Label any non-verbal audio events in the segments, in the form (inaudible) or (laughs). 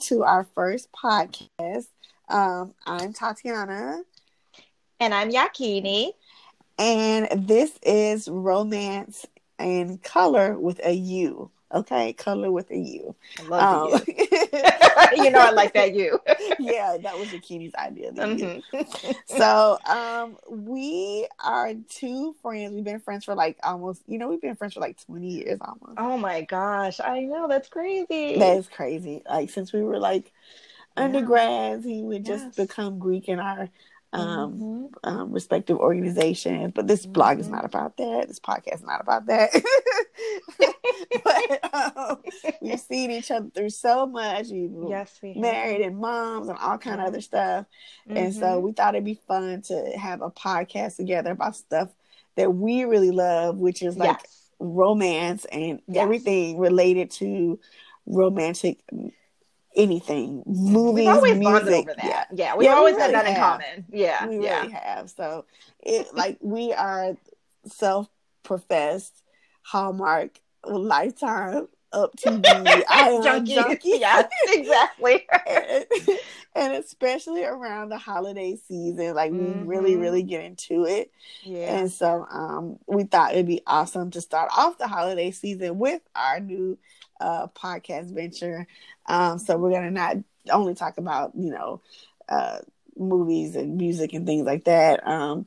to our first podcast. Um, I'm Tatiana. And I'm Yakini. And this is Romance and Color with a U. Okay, color with a U. I love um, you. (laughs) (laughs) you know, I like that U. (laughs) yeah, that was Yakini's idea. Mm-hmm. so, um, we are two friends. We've been friends for like almost, you know, we've been friends for like 20 years almost. Oh my gosh. I know. That's crazy. That is crazy. Like, since we were like undergrads, he would just yes. become Greek in our um, mm-hmm. um, respective organizations. But this mm-hmm. blog is not about that. This podcast is not about that. (laughs) but um, we've seen each other through so much. We yes, we married and moms and all kind of other stuff. Mm-hmm. And so mm-hmm. we thought it'd be fun to have a podcast together about stuff that we really love, which is like yes. romance and yes. everything related to romantic anything movies we've always music over that yeah, yeah we've yeah, always we really had that have. in common yeah we yeah. really have so it like we are self-professed hallmark lifetime up (laughs) TV I junkie. junkie. (laughs) Yeah, exactly. and, (laughs) and, especially around the holiday season, like mm-hmm. we really, really get into it. Yeah. And so um, we thought it'd be awesome to start off the holiday season with our new uh, podcast venture. Um, so we're gonna not only talk about you know uh, movies and music and things like that. Um,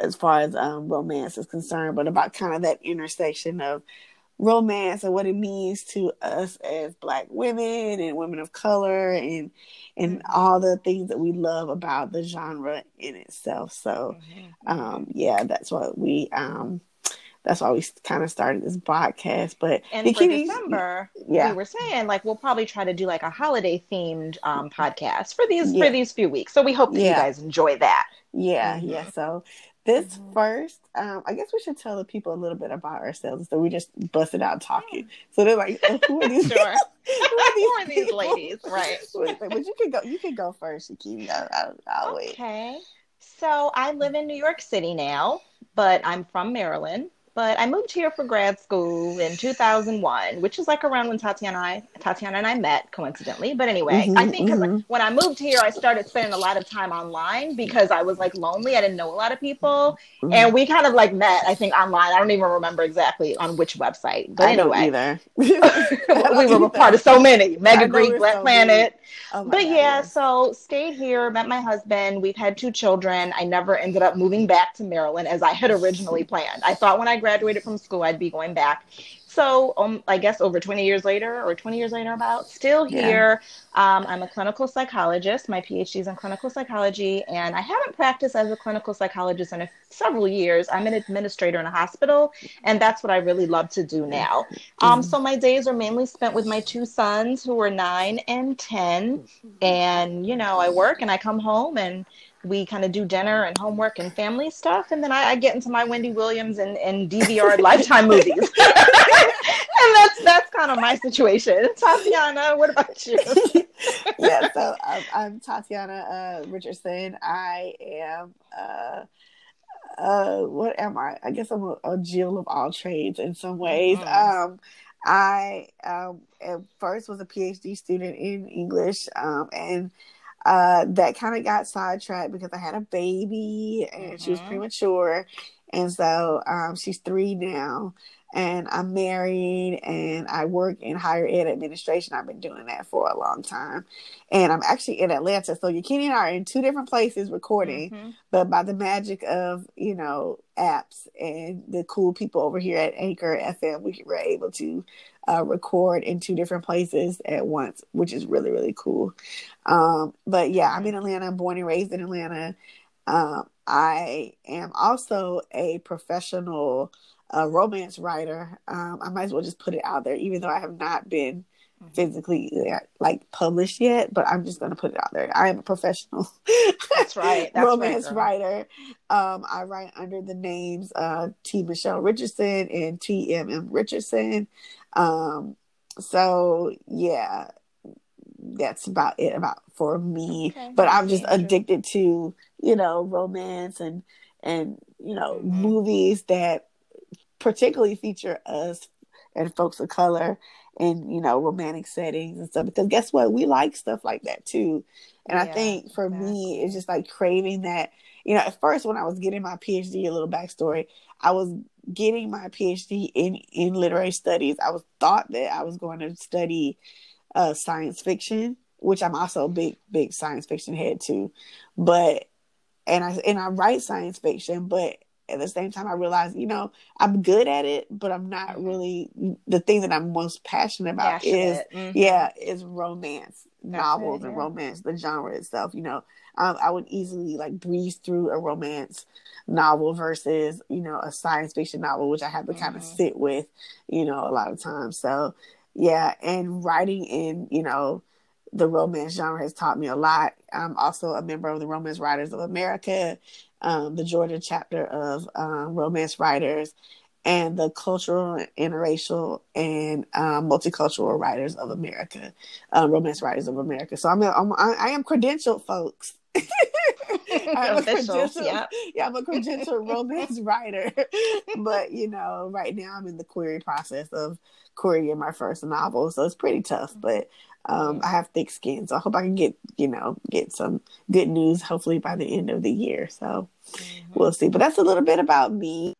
as far as um, romance is concerned, but about kind of that intersection of romance and what it means to us as black women and women of color and and mm-hmm. all the things that we love about the genre in itself so mm-hmm. um yeah that's what we um that's why we kind of started this podcast. But and for December, yeah, we were saying like we'll probably try to do like a holiday themed um, podcast for these yeah. for these few weeks. So we hope that yeah. you guys enjoy that. Yeah, mm-hmm. yeah. So this mm-hmm. first, um, I guess we should tell the people a little bit about ourselves. So we just busted out talking. So they're like, oh, (laughs) (laughs) "Who are these? sure. who are these, who are these ladies?" Right. (laughs) but you can go. You can go first. I'll, I'll wait. Okay. So I live in New York City now, but I'm from Maryland but I moved here for grad school in 2001, which is like around when Tatiana and I, Tatiana and I met coincidentally. But anyway, mm-hmm, I think mm-hmm. when I moved here, I started spending a lot of time online because I was like lonely. I didn't know a lot of people, mm-hmm. and we kind of like met. I think online. I don't even remember exactly on which website, but I anyway, either. (laughs) (laughs) we were part of so many Mega Greek, Black so Planet. Oh but God, yeah, yes. so stayed here, met my husband. We've had two children. I never ended up moving back to Maryland as I had originally planned. I thought when I graduated from school, I'd be going back. So um, I guess over 20 years later, or 20 years later, about still here. Yeah. Um, I'm a clinical psychologist. My PhD is in clinical psychology, and I haven't practiced as a clinical psychologist in a, several years. I'm an administrator in a hospital, and that's what I really love to do now. Um, so my days are mainly spent with my two sons, who are nine and 10, and you know I work and I come home and we kind of do dinner and homework and family stuff, and then I, I get into my Wendy Williams and, and DVR (laughs) Lifetime movies, (laughs) and that's that's kind of my situation. (laughs) Tatiana, what about you? yeah, so I'm, I'm Tatiana uh, Richardson. I am. Uh, uh, what am I? I guess I'm a, a Jill of all trades in some ways. Mm-hmm. Um, I um, at first was a PhD student in English, um, and uh, that kind of got sidetracked because I had a baby and mm-hmm. she was mm-hmm. premature. And so um, she's three now. And I'm married and I work in higher ed administration. I've been doing that for a long time. And I'm actually in Atlanta. So Yakini and I are in two different places recording. Mm-hmm. But by the magic of, you know, apps and the cool people over here at Anchor FM, we were able to uh, record in two different places at once, which is really, really cool. Um, but yeah, I'm in Atlanta, I'm born and raised in Atlanta. Um, I am also a professional uh, romance writer. Um, I might as well just put it out there, even though I have not been. Physically like published yet, but I'm just going to put it out there. I am a professional. That's right. (laughs) That's romance right, writer. Um, I write under the names uh, T. Michelle Richardson and T. M. M. Richardson. Um, so yeah, that's about it about for me. Okay, but I'm just addicted to you know romance and and you know mm-hmm. movies that particularly feature us and folks of color in you know romantic settings and stuff because guess what? We like stuff like that too. And yeah, i think for exactly. me it's just like craving that you know at first when i was getting my phd a little backstory i was getting my phd in in literary studies. I was thought that i was going to study uh, science fiction which i'm also a big big science fiction head too. But and i and i write science fiction but at the same time, I realized, you know, I'm good at it, but I'm not mm-hmm. really the thing that I'm most passionate about passionate. is, mm-hmm. yeah, is romance That's novels it, yeah. and romance, the genre itself. You know, um, I would easily like breeze through a romance novel versus, you know, a science fiction novel, which I have to mm-hmm. kind of sit with, you know, a lot of times. So, yeah, and writing in, you know, the romance genre has taught me a lot. I'm also a member of the Romance Writers of America um, the Georgia chapter of um, Romance Writers, and the Cultural, Interracial, and um, Multicultural Writers of America, uh, Romance Writers of America. So I'm, a, I'm I am credentialed, folks. (laughs) (laughs) I'm a credentialed, yeah. yeah, I'm a credentialed romance (laughs) writer. but you know, right now I'm in the query process of querying my first novel, so it's pretty tough. But um, I have thick skin, so I hope I can get you know get some good news hopefully by the end of the year. So mm-hmm. we'll see. But that's a little bit about me,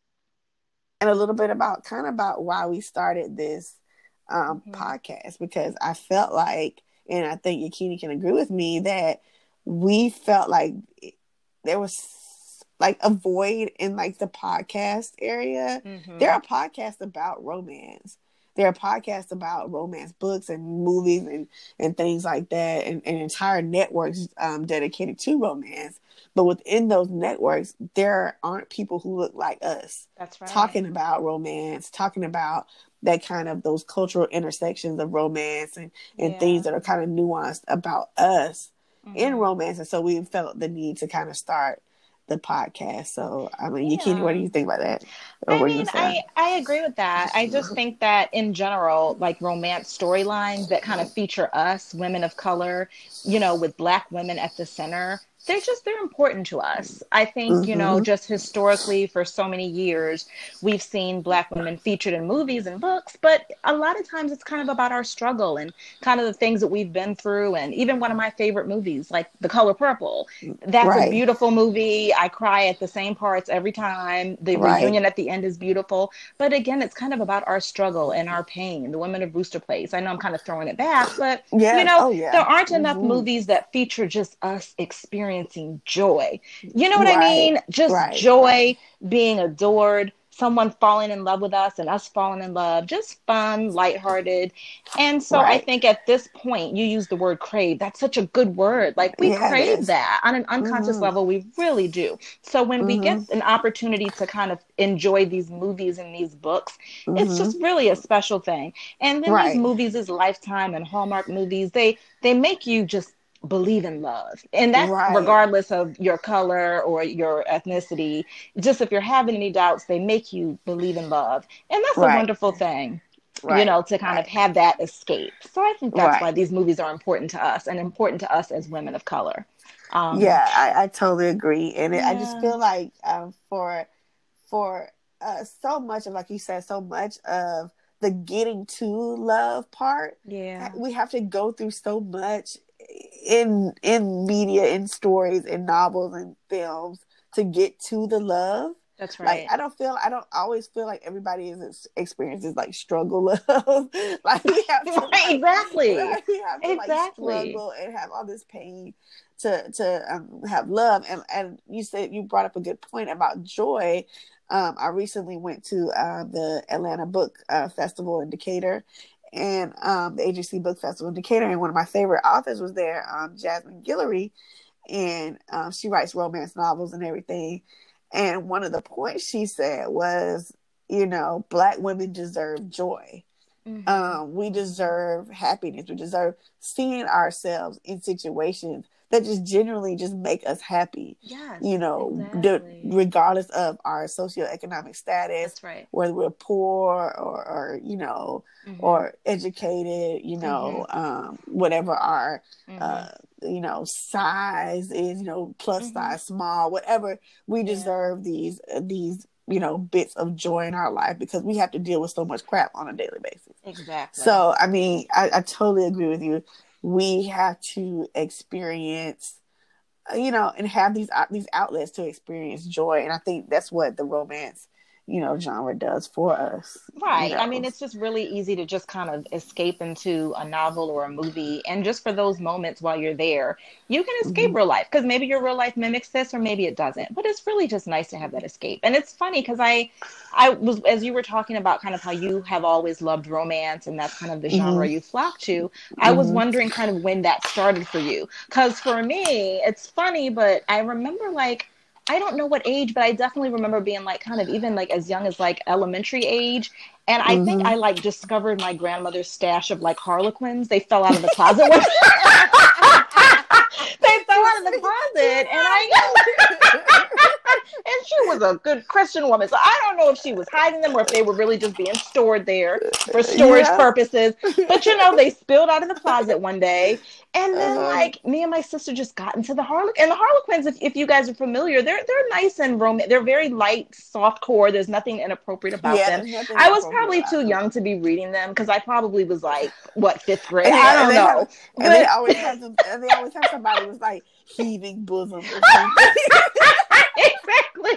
and a little bit about kind of about why we started this um, mm-hmm. podcast because I felt like, and I think Yakini can agree with me that we felt like there was like a void in like the podcast area. Mm-hmm. There are podcasts about romance there are podcasts about romance books and movies and, and things like that, and, and entire networks um, dedicated to romance. But within those networks, there aren't people who look like us. That's right. Talking about romance, talking about that kind of those cultural intersections of romance and, and yeah. things that are kind of nuanced about us mm-hmm. in romance. And so we felt the need to kind of start the podcast. So I mean, yeah. Yakini, what do you think about that? Or I mean, I, I agree with that. I just think that in general, like romance storylines that kind of feature us, women of color, you know, with black women at the center, they're just they're important to us i think mm-hmm. you know mm-hmm. just historically for so many years we've seen black women featured in movies and books but a lot of times it's kind of about our struggle and kind of the things that we've been through and even one of my favorite movies like the color purple that's right. a beautiful movie i cry at the same parts every time the right. reunion at the end is beautiful but again it's kind of about our struggle and our pain the women of Brewster Place i know i'm kind of throwing it back but yes. you know oh, yeah. there aren't enough mm-hmm. movies that feature just us experiencing experiencing joy. You know what right. I mean? Just right. joy, being adored, someone falling in love with us and us falling in love, just fun, lighthearted. And so right. I think at this point, you use the word crave. That's such a good word. Like we yeah, crave that on an unconscious mm-hmm. level, we really do. So when mm-hmm. we get mm-hmm. an opportunity to kind of enjoy these movies and these books, mm-hmm. it's just really a special thing. And then right. these movies, is Lifetime and Hallmark movies, they they make you just believe in love and that's right. regardless of your color or your ethnicity just if you're having any doubts they make you believe in love and that's right. a wonderful thing right. you know to kind of have that escape so i think that's why these movies are important to us and important to us as women of color um, yeah I, I, totally agree and yeah. i just feel like um, for for uh, so much of like you said so much of the getting to love part yeah we have to go through so much in in media in stories in novels and films to get to the love that's right. Like I don't feel I don't always feel like everybody is experiences like struggle love. (laughs) like we have to, right, exactly. (laughs) Like, we have to exactly. like struggle and have all this pain to to um, have love. And and you said you brought up a good point about joy. Um, I recently went to uh, the Atlanta Book uh, Festival in Decatur, and um, the AJC Book Festival in Decatur, and one of my favorite authors was there, um, Jasmine Guillory, and um, she writes romance novels and everything. And one of the points she said was, you know, black women deserve joy. Mm-hmm. Um, we deserve happiness. We deserve seeing ourselves in situations that just generally just make us happy. Yes, you know, exactly. regardless of our socioeconomic status, That's right. whether we're poor or, or you know, mm-hmm. or educated, you know, mm-hmm. um, whatever our mm-hmm. uh, you know size is, you know, plus mm-hmm. size, small, whatever. We deserve yeah. these these you know bits of joy in our life because we have to deal with so much crap on a daily basis. Exactly. So I mean, I, I totally agree with you. We have to experience uh, you know, and have these uh, these outlets to experience joy, and I think that's what the romance you know genre does for us right you know? i mean it's just really easy to just kind of escape into a novel or a movie and just for those moments while you're there you can escape mm-hmm. real life because maybe your real life mimics this or maybe it doesn't but it's really just nice to have that escape and it's funny because i i was as you were talking about kind of how you have always loved romance and that's kind of the mm-hmm. genre you flock to mm-hmm. i was mm-hmm. wondering kind of when that started for you because for me it's funny but i remember like I don't know what age, but I definitely remember being like kind of even like as young as like elementary age. And I mm-hmm. think I like discovered my grandmother's stash of like Harlequins. They fell out of the closet. (laughs) (laughs) they fell out of the closet, and I (laughs) was a good Christian woman. So I don't know if she was hiding them or if they were really just being stored there for storage yeah. purposes. But you know, they (laughs) spilled out of the closet one day. And then uh-huh. like me and my sister just got into the Harlequin and the Harlequins, if, if you guys are familiar, they're they're nice and romantic. They're very light, soft core. There's nothing inappropriate about yeah, them. I was probably too young to be reading them because I probably was like what fifth grade. And I don't know. Have, and they always have them, and they always have somebody who's like heaving bosom. (laughs) exactly.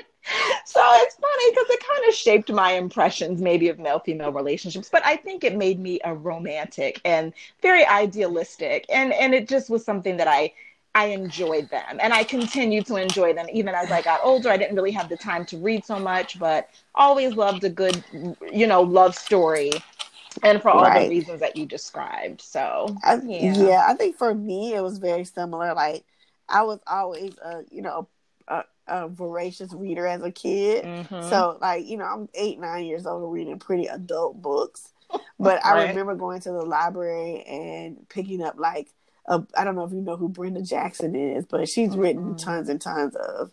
So it's funny because it kind of shaped my impressions, maybe of male female relationships, but I think it made me a romantic and very idealistic, and and it just was something that I I enjoyed them, and I continued to enjoy them even as I got older. I didn't really have the time to read so much, but always loved a good, you know, love story and for all right. the reasons that you described. So I, yeah. yeah, I think for me it was very similar. Like I was always a you know a, voracious reader as a kid. Mm-hmm. So like, you know, I'm eight, nine years old reading pretty adult books. (laughs) But right. I remember going to the library and picking up like I don't know if you know who Brenda Jackson is, but she's mm-hmm. written tons and tons of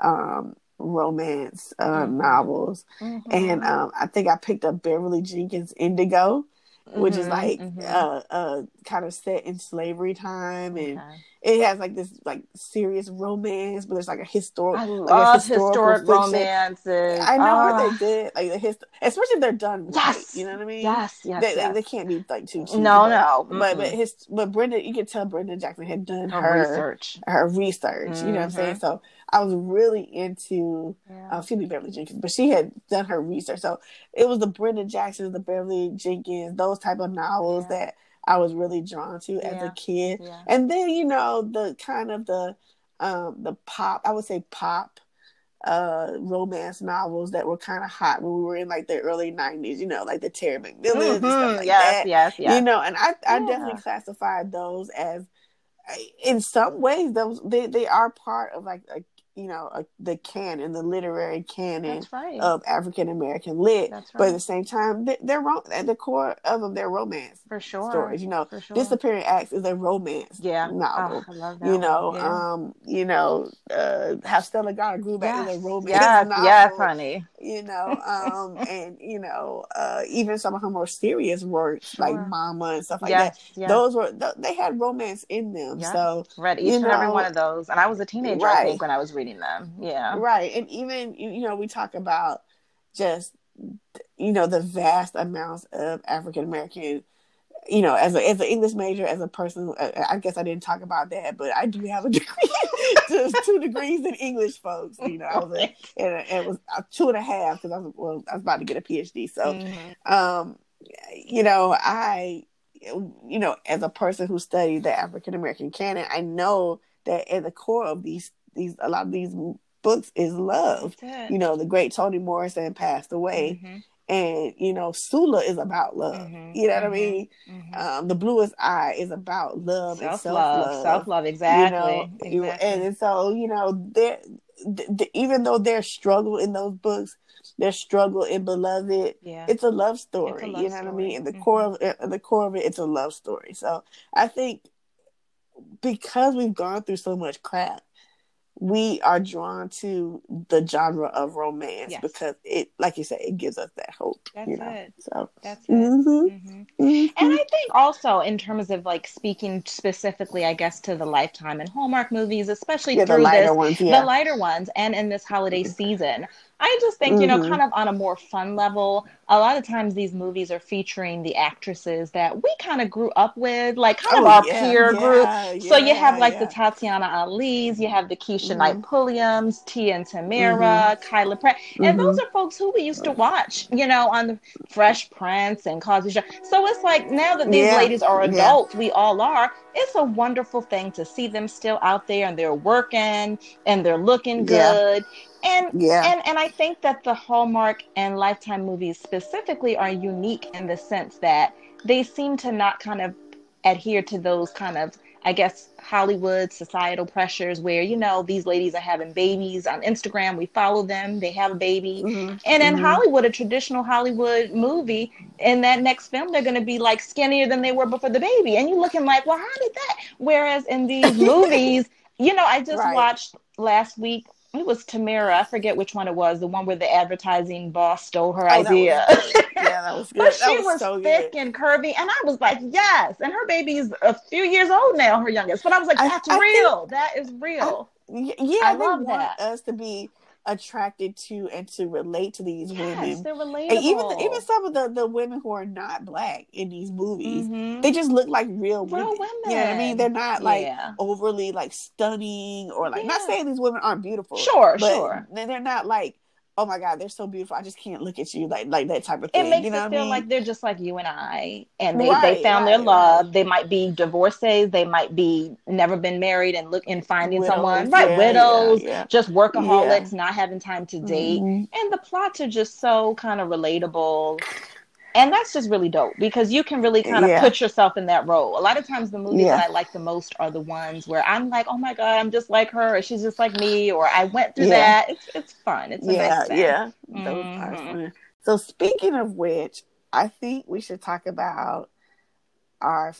um, romance uh, mm-hmm. novels. Mm-hmm. And um, I think I picked up Beverly Jenkins Indigo, which is mm-hmm. like mm-hmm. uh, uh, kind of set in slavery time and okay it has like this like serious romance, but there's like a historic, I love like historic romances. I know oh. what they did, like the hist- especially if they're done yes. right. You know what I mean? Yes, yes, they, yes. They, they, can't be like too cheap. No, no. But but his but Brenda, you can tell Brenda Jackson had done her, her research, her research. Mm-hmm. You know what I'm saying? Mm-hmm. So I was really into yeah. uh, Phoebe Beverly Jenkins, but she had done her research. So it was the Brenda Jackson, the Beverly Jenkins, those type of novels yeah. that I was really drawn to yeah. as a kid. Yeah. And then, you know, the kind of the um the pop, I would say pop uh romance novels that were kind of hot when we were in like the early 90s you know like the terry mcmillan mm-hmm. and stuff like yes, that yes yes you know and i i yeah. definitely classified those as in some ways those they, they are part of like a you know a, the canon, the literary canon right. of African American lit. Right. But at the same time, they, they're at the core of them, they're romance for sure stories. You know, sure. Disappearing Acts is a romance yeah. novel. Oh, you know, yeah. um, you know, uh, How Stella Got Groove Back yes. is a romance yes. novel. Yeah, funny. You (laughs) know, um, and you know, uh, even some of her more serious works sure. like Mama and stuff like yes. that. Yes. Those were they had romance in them. So read each and know, every one of those, and I was a teenager right. I think when I was reading them. Yeah. Right. And even, you know, we talk about just, you know, the vast amounts of African American, you know, as, a, as an English major, as a person, uh, I guess I didn't talk about that, but I do have a (laughs) degree, two degrees in English, folks. You know, I was a, (laughs) and it was two and a half because I was, well, I was about to get a PhD. So, mm-hmm. um, you know, I, you know, as a person who studied the African American canon, I know that at the core of these these a lot of these books is love. You know, the great Toni Morrison passed away. Mm-hmm. And you know, Sula is about love. Mm-hmm. You know what I mm-hmm. mean? Mm-hmm. Um, the bluest eye is about love self-love, and self love. Self love, exactly. You know? exactly. And, so you know, there, even though there's struggle in those books, there's struggle in Beloved. Yeah, it's a love story. A love you know story. what I mean? And the core of the core of it, it's a love story. So I think because we've gone through so much crap, we are drawn to the genre of romance yes. because it, like you said, it gives us that hope. That's you know? it. So that's it. Mm-hmm. Mm-hmm. Mm-hmm. And I think also in terms of like speaking specifically, I guess to the Lifetime and Hallmark movies, especially yeah, through the lighter this, ones, yeah. the lighter ones, and in this holiday season, I just think, mm-hmm. you know, mm-hmm. kind of on a more fun level, a lot of times these movies are featuring the actresses that we kind of grew up with, like kind oh, of our yeah, peer yeah, group. Yeah, so you have like the Tatiana Ali's, you have the Keshia mm-hmm. Knight Pulliams, Tia and Tamera, mm-hmm. Kyla Pratt. And those mm-hmm. are folks who we used to watch, you know, on the Fresh Prince and Cosby Show. So it's like now that these ladies are adults, we all are, it's a wonderful thing to see them still out there and they're working and they're looking good and yeah. and and I think that the Hallmark and Lifetime movies specifically are unique in the sense that they seem to not kind of adhere to those kind of I guess Hollywood societal pressures where you know these ladies are having babies on Instagram we follow them they have a baby mm-hmm. and in mm-hmm. Hollywood a traditional Hollywood movie in that next film they're going to be like skinnier than they were before the baby and you're looking like well how did that whereas in these (laughs) movies you know I just right. watched last week it was Tamera. I forget which one it was. The one where the advertising boss stole her oh, idea. That was, yeah, that was (laughs) good. but she was, was so thick good. and curvy, and I was like, yes. And her baby's a few years old now, her youngest. But I was like, that's I, I real. Think, that is real. I, yeah, I love that. us to be attracted to and to relate to these yes, women. They're relatable. And even even some of the the women who are not black in these movies, mm-hmm. they just look like real women. Real women. You know what I mean? They're not like yeah. overly like stunning or like yeah. not saying these women aren't beautiful. Sure, sure. They're not like oh my god, they're so beautiful. I just can't look at you like like that type of thing. It makes you know it feel I mean? like they're just like you and I, and they, right, they found right, their love. Right. They might be divorcees. They might be never been married and look and finding widows, someone right, yeah, widows, yeah, yeah. just workaholics, not having time to date, mm-hmm. and the plots are just so kind of relatable and that's just really dope because you can really kind of yeah. put yourself in that role. A lot of times, the movies yeah. that I like the most are the ones where I'm like, "Oh my god, I'm just like her," or "She's just like me," or "I went through yeah. that." It's it's fun. It's yeah, nice yeah. Mm-hmm. So speaking of which, I think we should talk about our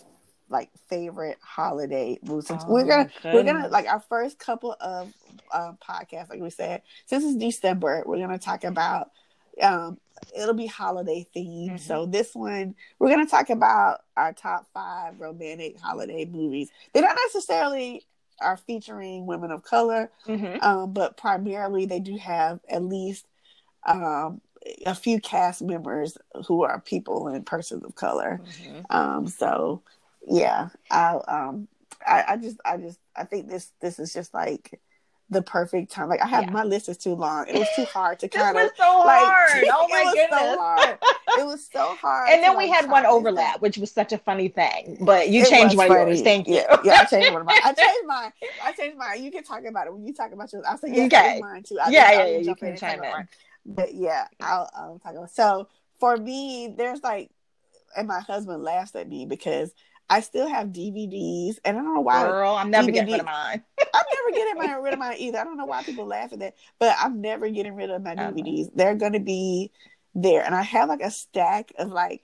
like favorite holiday movies. Oh, we're gonna goodness. we're gonna like our first couple of um, podcasts, like we said, since it's December, we're gonna talk about um it'll be holiday themed. Mm-hmm. So this one we're gonna talk about our top five romantic holiday movies. They're not necessarily are featuring women of color, mm-hmm. um, but primarily they do have at least um, a few cast members who are people and persons of color. Mm-hmm. Um, so yeah, I, um, I, I just, I just, I think this, this is just like the perfect time. Like I have yeah. my list is too long. It was too hard to (laughs) kind of so like, hard. (laughs) Oh my it goodness. So. It was so (laughs) hard. And then we like, had one overlap, which was such a funny thing. Mm. But you it changed one of yours. Thank you. Yeah, yeah, I changed one of mine. I changed mine. I changed mine. You can talk about it when you talk about yours. I'll say yeah, okay. mine too. I yeah, yeah, yeah. You can chime in. But yeah, I'll, I'll talk about. So for me, there's like, and my husband laughs at me because I still have DVDs, and I don't know why. Girl, I'm never DVD, getting rid of mine. (laughs) I'm never getting my, rid of mine either. I don't know why people laugh at that, but I'm never getting rid of my DVDs. They're gonna be there, and I have like a stack of like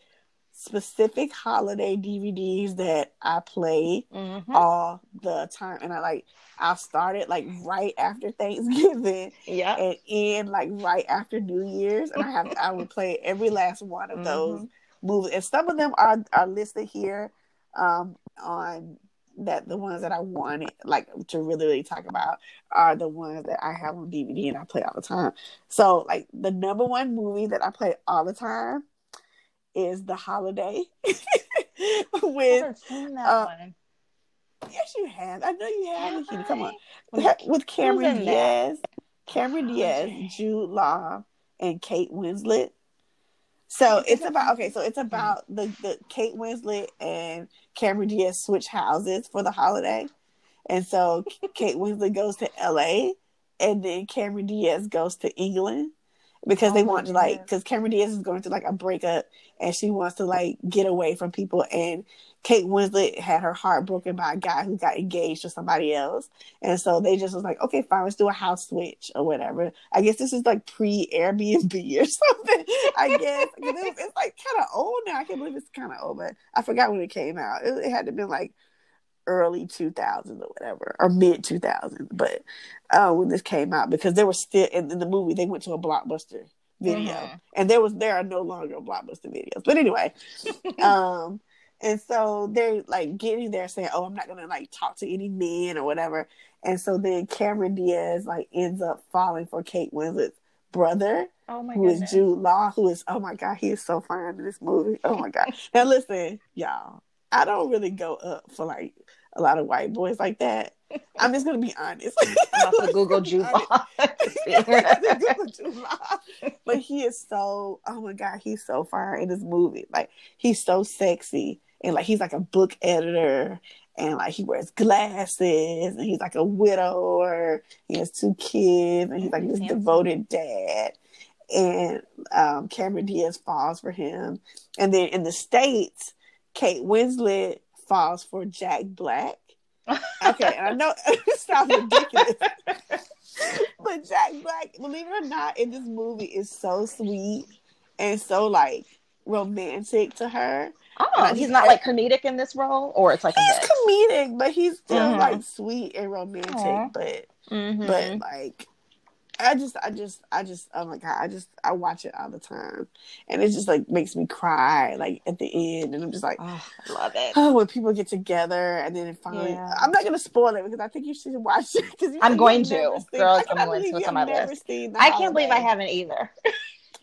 specific holiday DVDs that I play mm-hmm. all the time, and I like I'll start it like right after Thanksgiving, yeah, and end like right after New Year's, and I have I would play every last one of mm-hmm. those movies, and some of them are are listed here um, on that the ones that I wanted like to really, really talk about are the ones that I have on DVD and I play all the time. So like the number one movie that I play all the time is The Holiday (laughs) with uh, Yes, you have. I know you have. have Come on, with Cameron Diaz, Cameron Diaz, Jude Law, and Kate Winslet. So it's about okay. So it's about the the Kate Winslet and Cameron Diaz switch houses for the holiday, and so Kate Winslet goes to L.A. and then Cameron Diaz goes to England because oh, they want to like because Cameron Diaz is going through like a breakup and she wants to like get away from people and Kate Winslet had her heart broken by a guy who got engaged to somebody else. And so they just was like, okay, fine, let's do a house switch or whatever. I guess this is like pre Airbnb (laughs) or something. I guess it's, it's, like kind of old now. I can't believe it's kind of old, but I forgot when it came out. It, it had to be like early 2000s or whatever, or mid 2000s. But uh, when this came out, because they were still in, in, the movie, they went to a blockbuster video, mm-hmm. and there was there are no longer blockbuster videos. But anyway, (laughs) um, and so they're like getting there saying, Oh, I'm not gonna like talk to any men or whatever. And so then Cameron Diaz like ends up falling for Kate Winslet's brother. Oh my who Jude Law, who is oh my god, he is so fine in this movie. Oh my god. now listen, y'all, I don't really go up for like a lot of white boys like that. I'm just gonna be honest. (laughs) I'm about (laughs) to Google Law. but he is so oh my god, he's so fine in this movie. Like he's so sexy and like he's like a book editor and like he wears glasses and he's like a widower. He has two kids and he's like this devoted dad. And um, Cameron Diaz falls for him. And then in the States, Kate Winslet falls for Jack Black. Okay, and I know (laughs) it sounds ridiculous. (laughs) but Jack Black, believe it or not, in this movie is so sweet and so like romantic to her. Oh, he's not like comedic in this role, or it's like he's comedic, but he's still mm-hmm. like sweet and romantic. Aww. But mm-hmm. but like, I just I just I just oh my god, I just I watch it all the time, and it just like makes me cry like at the end, and I'm just like, oh, I love it. Oh, when people get together and then finally, yeah. I'm not gonna spoil it because I think you should watch it. Because I'm going to, girls. I'm going to. It's on my list. I can't believe I haven't either. (laughs)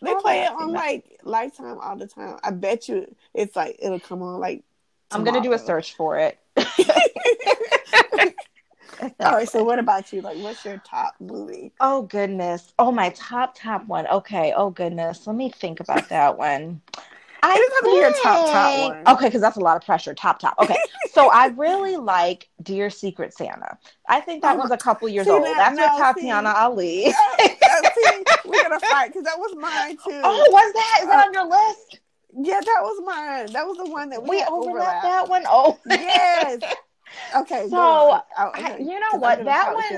They oh, play it on like Lifetime all the time. I bet you it's like it'll come on like. Tomorrow. I'm gonna do a search for it. (laughs) all right. So, (laughs) what about you? Like, what's your top movie? Oh goodness. Oh, my top top one. Okay. Oh goodness. Let me think about that one. (laughs) I it doesn't have to be your top top one. Okay, because that's a lot of pressure. Top top. Okay, so I really like Dear Secret Santa. I think that was a couple years (laughs) old. That, that's no, with Tatiana see, Ali. see, we're gonna fight because that was mine too. Oh, was that? Is that uh, on your list? Yeah, that was mine. That was the one that we, we overlapped. That one. Oh, yes. Okay, so okay. you know what that one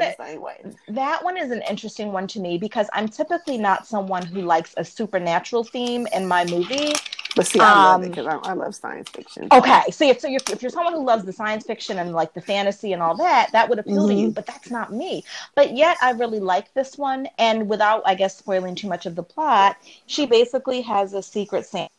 that one is an interesting one to me because I'm typically not someone who likes a supernatural theme in my movie. But see, I love it because um, I, I, love science fiction. Okay, so if so you're, if you're someone who loves the science fiction and like the fantasy and all that, that would appeal mm-hmm. to you. Mm-hmm. But that's not me. But yet, I really like this one. And without, I guess, spoiling too much of the plot, she basically has a secret Santa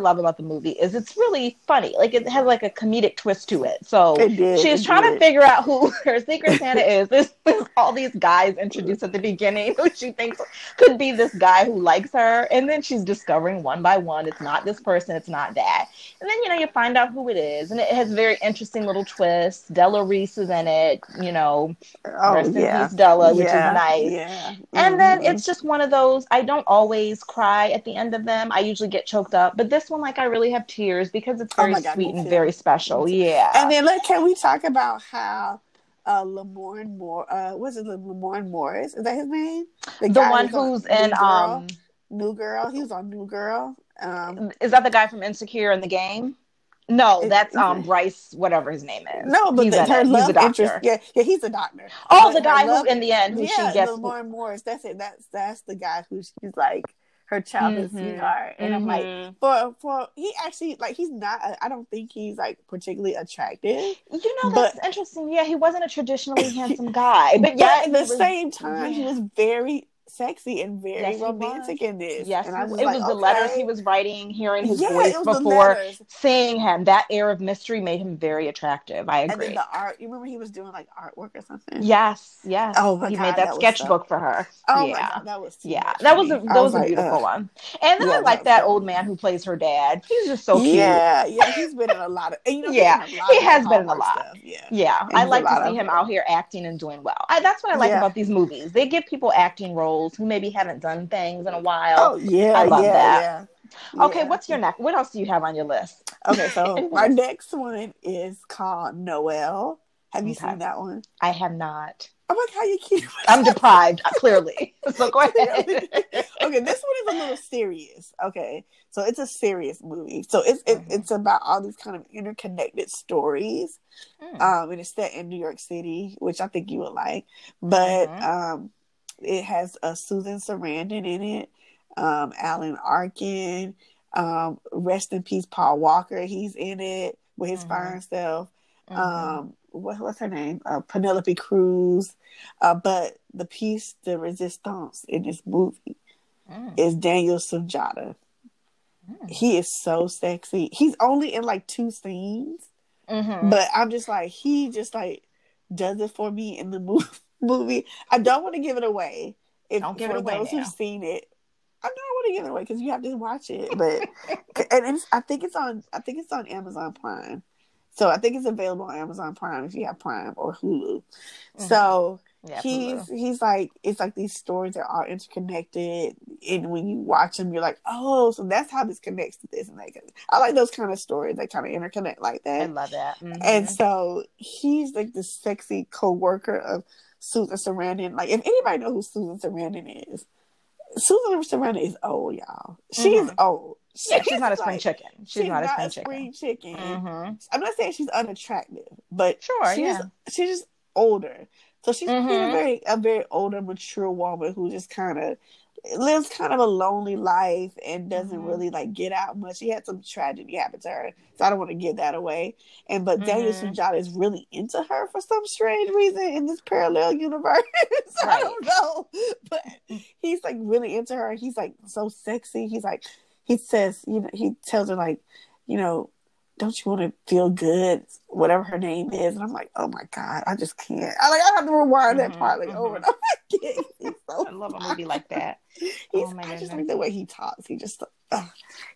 love about the movie is it's really funny. Like it has like a comedic twist to it. So did, she's trying did. to figure out who (laughs) her secret (laughs) Santa is. There's, there's all these guys introduced at the beginning who she thinks could be this guy who likes her, and then she's discovering one by one it's not this person, it's not that. And then you know you find out who it is, and it has very interesting little twists. Della Reese is in it. You know, oh, rest yeah. in peace, Della, which yeah. is nice. Yeah. And mm-hmm. then it's just one of those. I don't always cry at the end of them. I usually get choked up, but this one like I really have tears because it's oh very oh God, sweet and very special. Yeah. And then like, can we talk about how uh Lamorne Moore uh was it Lamorne Morris? Is that his name? The, the one who's, in New um New Girl. He was on New Girl. Um is that the guy from Insecure in the game? No, that's um Bryce, whatever his name is. No, but the, her love interest. Yeah, yeah, he's a doctor. Oh, but the guy who in the end who yeah, she gets Lamorne Morris. That's it. That's that's the guy who she's like her childhood mm-hmm. sweetheart. And mm-hmm. I'm like, mm-hmm. for for he actually like he's not. I don't think he's like particularly attractive. You know, that's but, interesting. Yeah, he wasn't a traditionally (laughs) handsome guy, but yeah, at the was, same time, yeah. he was very sexy and very yes, romantic in this. Yes, and I was it like, was the okay. letters he was writing, hearing his yeah, voice before seeing him. That air of mystery made him very attractive. I agree. And the art, you remember he was doing like artwork or something? Yes, yes. Oh my he God, made that, that sketchbook so... for her. Oh yeah, God, that was yeah, that was a, that was, was a beautiful one. And then yeah, I like that old man who plays her dad. He's just so cute. Yeah, yeah. He's been in a lot of. You know, yeah, he has been in a lot. Stuff. Yeah, yeah. I like to see him out here acting and doing well. That's what I like about these movies. They give people acting roles who maybe haven't done things in a while. Oh yeah, I love yeah, that. Yeah. Okay, yeah. what's your next? What else do you have on your list? Okay, so (laughs) my next one is called Noel. Have you okay. seen that one? I have not. I'm like, how you keep. (laughs) I'm deprived, clearly. (laughs) So go ahead. okay, this one is a little serious. Okay, so it's a serious movie. So it's it, mm-hmm. it's about all these kind of interconnected stories. Mm. Um, and it's set in New York City, which I think you would like. But mm-hmm. um, it has a uh, Susan Sarandon in it, um, Alan Arkin, um, rest in peace, Paul Walker. He's in it with his mm-hmm. fine self. Mm-hmm. Um, what, what's her name? Uh, Penelope Cruz. Uh, but the piece de resistance in this movie mm. is Daniel Sunjata. Mm. He is so sexy. He's only in like two scenes, mm-hmm. but I'm just like he just like does it for me in the (laughs) movie movie. I don't want to give it away. if, Don't give it away. Those now. who've seen it, I don't want to give it away because you have to watch it. But and I think it's on. I think it's on Amazon Prime. So I think it's available on Amazon Prime if you have Prime or Hulu. Mm-hmm. So yeah, he's Hulu. he's like it's like these stories are all interconnected, and when you watch them, you're like, oh, so that's how this connects to this and that. I like those kind of stories that kind of interconnect like that. I love that. Mm-hmm. And so he's like the sexy co-worker of Susan Sarandon. Like if anybody knows who Susan Sarandon is, Susan Sarandon is old, y'all. She's mm-hmm. old. Yeah, she's, not a spring like, chicken. She's, she's not, a spring, chicken. chicken. Mm-hmm. I'm not saying she's unattractive, but sure, she's yeah. she's just older. So she's mm-hmm. a very a very older, mature woman who just kind of lives kind of a lonely life and doesn't mm-hmm. really like get out much. She had some tragedy happen to her, so I don't want to give that away. And but mm-hmm. Daniel Sunjata is really into her for some strange reason in this parallel universe. (laughs) right. I don't know, but he's like really into her. He's like so sexy. He's like he says, you know, he tells her like, you know, don't you want to feel good? Whatever her name is, and I'm like, oh my god, I just can't. I like I have to rewind mm-hmm, that part like mm-hmm. over and over again. So (laughs) I love a movie like that. He's, oh I just like the way he talks. He just, uh,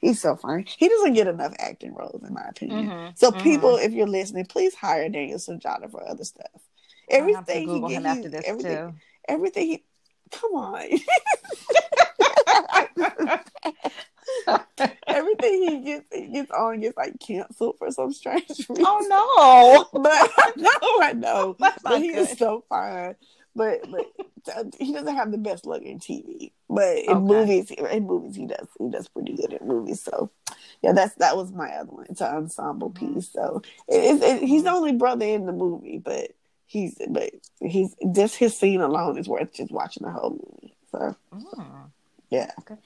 he's so funny. He doesn't get enough acting roles, in my opinion. Mm-hmm, so mm-hmm. people, if you're listening, please hire Daniel Sunjata for other stuff. Everything he gets, after this everything, too. everything he, come on. (laughs) (laughs) (laughs) Everything he gets he gets on gets like canceled for some strange (laughs) reason. Oh no! (laughs) but I know, I know. but he good. is so fine. But but he doesn't have the best look in TV. But in okay. movies, in movies he does he does pretty good in movies. So yeah, that's that was my other one. It's an ensemble mm-hmm. piece. So it, it, he's the only brother in the movie, but he's but he's just his scene alone is worth just watching the whole movie. So mm. yeah, okay.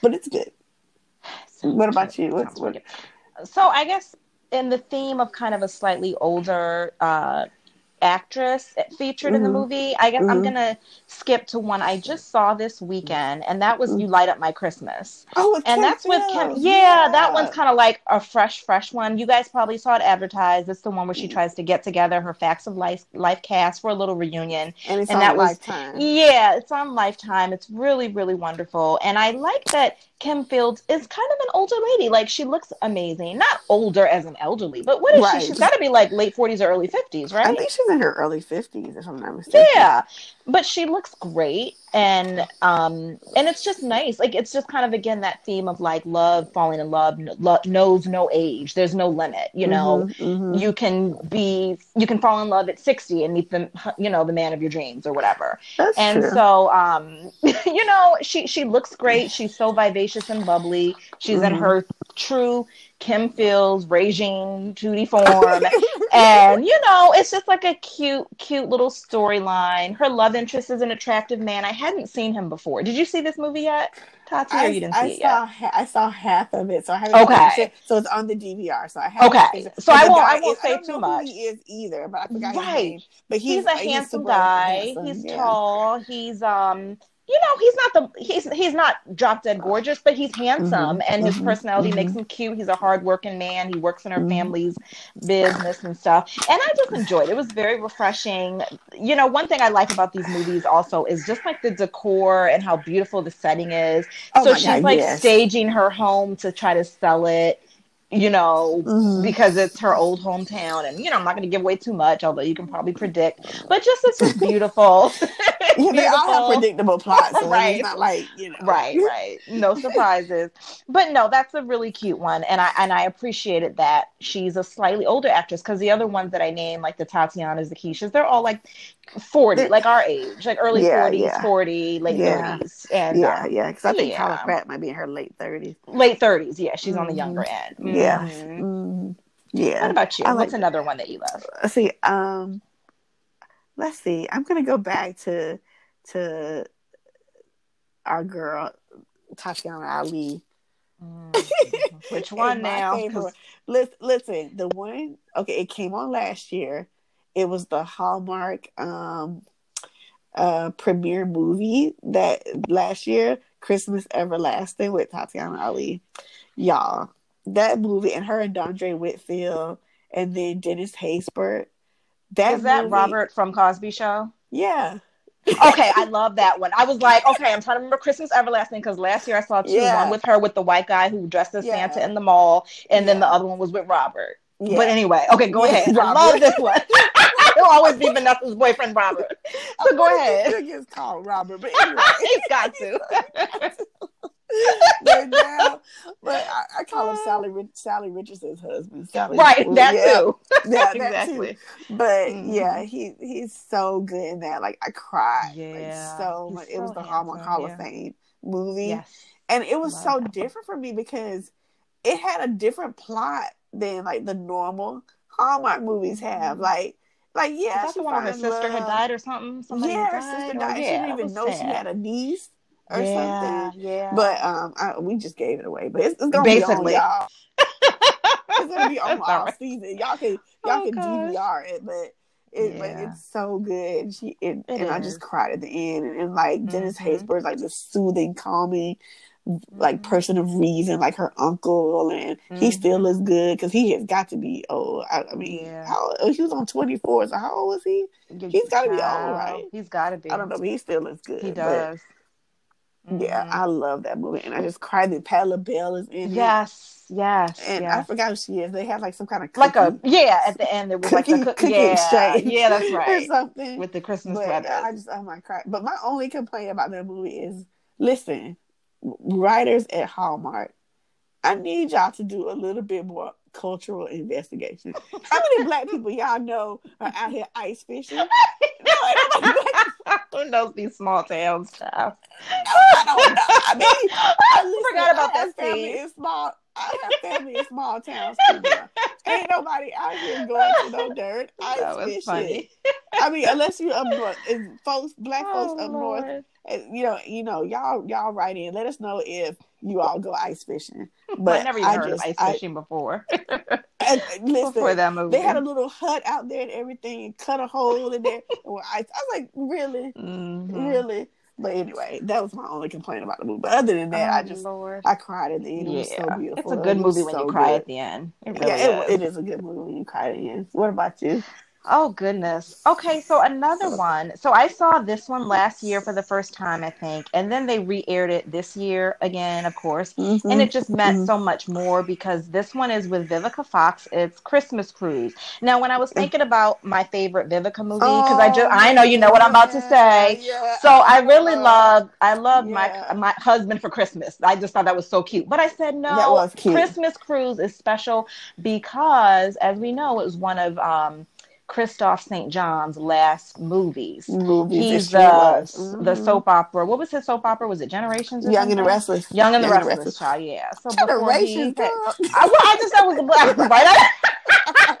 but it's good. (laughs) What about you? What's what? So I guess in the theme of kind of a slightly older uh, actress featured mm-hmm. in the mm-hmm. movie. I guess mm-hmm. I'm gonna skip to one I just saw this weekend, and that was mm-hmm. "You Light Up My Christmas." Oh, and that's with Kim. Yeah, yeah, that one's kind of like a fresh, fresh one. You guys probably saw it advertised. It's the one where she tries to get together her Facts of Life life cast for a little reunion, and it's and on that Lifetime. Was, yeah, it's on Lifetime. It's really, really wonderful, and I like that Kim Fields is kind of an older lady. Like she looks amazing. Not older as an elderly, but what is right. she? She's got to be like late 40s or early 50s, right? I think she's in her early 50s, if I'm not mistaken. Yeah but she looks great and um and it's just nice like it's just kind of again that theme of like love falling in love lo- knows no age there's no limit you know mm-hmm, mm-hmm. you can be you can fall in love at 60 and meet the you know the man of your dreams or whatever That's and true. so um (laughs) you know she she looks great she's so vivacious and bubbly she's mm-hmm. in her true Kim Fields, Regine, Tootie form. and, you know, it's just like a cute, cute little storyline. Her love interest is an attractive man. I hadn't seen him before. Did you see this movie yet, Tati, I, or you didn't I see it saw, yet? I saw half of it, so I haven't okay. it. So it's on the DVR, so I haven't Okay. So I won't, I won't say too much. he is either, but I forgot right. But he's, he's a handsome guy. Handsome. He's yeah. tall. He's, um, you know, he's not the he's he's not drop dead gorgeous, but he's handsome mm-hmm. and his mm-hmm. personality mm-hmm. makes him cute. He's a hardworking man. He works in our mm-hmm. family's business and stuff. And I just enjoyed it. It was very refreshing. You know, one thing I like about these movies also is just like the decor and how beautiful the setting is. Oh so she's God, like yes. staging her home to try to sell it you know, mm-hmm. because it's her old hometown. And, you know, I'm not going to give away too much, although you can probably predict. But just it's just beautiful. (laughs) (laughs) yeah, they all have predictable plots. So right. It's not like, you know. Right, right. No surprises. but no, that's a really cute one. And I and I appreciated that she's a slightly older actress because the other ones that I named, like the Tatianas, the Keshias, they're all like 40, like our age, like early yeah, 40s, yeah. 40, late yeah. 30s. And yeah, um, yeah, because I think yeah. Pratt might be in her late 30s. Late 30s, yeah, she's mm-hmm. on the younger mm-hmm. end. Yeah. Mm-hmm. Mm-hmm. Yeah. What about you? Like, What's another one that you love? Let's see. Um, let's see. I'm gonna go back to to our girl Tatiana Ali. Mm. (laughs) Which one now? Listen, listen, the one. Okay, it came on last year it was the Hallmark um, uh, premiere movie that last year, Christmas Everlasting with Tatiana Ali. Y'all, that movie and her and Dondre Whitfield and then Dennis Haysbert. That is that movie, Robert from Cosby Show? Yeah. okay, I love that one. I was like, okay, I'm trying to remember Christmas Everlasting because last year I saw two. Yeah. One with her with the white guy who dressed as yeah. Santa in the mall, and yeah. then the other one was with Robert. But anyway, okay, go ahead. Robert. I love this one. (laughs) He'll always be Vanessa's boyfriend, Robert. So go ahead. He gets called Robert, but anyway, (laughs) (laughs) he's got to. but now, but I, I call him Salli Salli Richardson's husband. Salli, right, that yeah, too. Yeah, exactly. Too. But mm-hmm. yeah, he he's so good in that. Like I cried. Yeah, like, so much. So it was the Hallmark Hall yeah. of Fame movie, yes. and it was so that. different for me because it had a different plot than like the normal Hallmark movies have. Mm-hmm. Like like yeah, she the one where her sister love. had died or something. Somebody yeah, her sister died. Yeah, she didn't even know sad. she had a niece or yeah, something. Yeah. But um, I, we just gave it away. But it's, it's gonna Basically. be on y'all. (laughs) it's gonna be on all right. season. Y'all can y'all oh, can gosh. DVR it, but. It, yeah. but it's so good. She it, it and is. I just cried at the end, and, and like mm-hmm. Dennis Haysbert, like the soothing, calming like mm-hmm. person of reason, like her uncle, and mm-hmm. he still is good because he has got to be old. I, I mean, yeah. how he was on twenty four, so how old is he? He's got to be old, right? He's got to be. I don't know, but he still is good. He does. Mm-hmm. Yeah, I love that movie, and I just cried that Patti LaBelle is in yes, it. Yes, and yes. I forgot who she is. They have like some kind of cookie, like a yeah. At the end, there was cookie, like a cookie yeah, exchange. Yeah, that's (laughs) right. or something with the Christmas but sweater. I just oh my god! But my only complaint about that movie is listen writers at Hallmark, I need y'all to do a little bit more cultural investigation. How many (laughs) black people y'all know are out here ice fishing? (laughs) (laughs) Who knows these small towns, child? No, I don't know. I mean, I forgot about that family in small. I have family in small towns too. Ain't nobody out here going to no dirt ice that was fishing. Funny. I mean, unless you up north, folks, black oh, folks up oh, Lord. north you know, you know, y'all y'all write in. Let us know if you all go ice fishing. (laughs) But I never even I heard just, of ice fishing before. (laughs) (laughs) and, listen, before that movie, they had a little hut out there and everything, and cut a hole in there. Well, I, I was like, really, mm-hmm. really. But anyway, that was my only complaint about the movie. But other than that, oh, I just Lord. I cried at the end. Yeah. It was so beautiful. It's a good movie when so you cry good. at the end. It really yeah, it, it is a good movie when you cry at the end. What about you? Oh goodness. Okay, so another one. So I saw this one last year for the first time, I think, and then they re-aired it this year again, of course, mm-hmm. and it just meant mm-hmm. so much more because this one is with Vivica Fox. It's Christmas Cruise. Now, when I was thinking about my favorite Vivica movie, because oh, I just I know you know what I'm about to say, yeah. so I really love I love yeah. my my husband for Christmas. I just thought that was so cute, but I said no. Christmas Cruise is special because, as we know, it was one of um Kristoff St. John's last movies. Movies. He's uh, mm-hmm. the soap opera. What was his soap opera? Was it Generations? Young and the Restless. Young and the Restless, Restless child. Yeah. So Generations. Had, I, well, I just thought it was the black right. (laughs)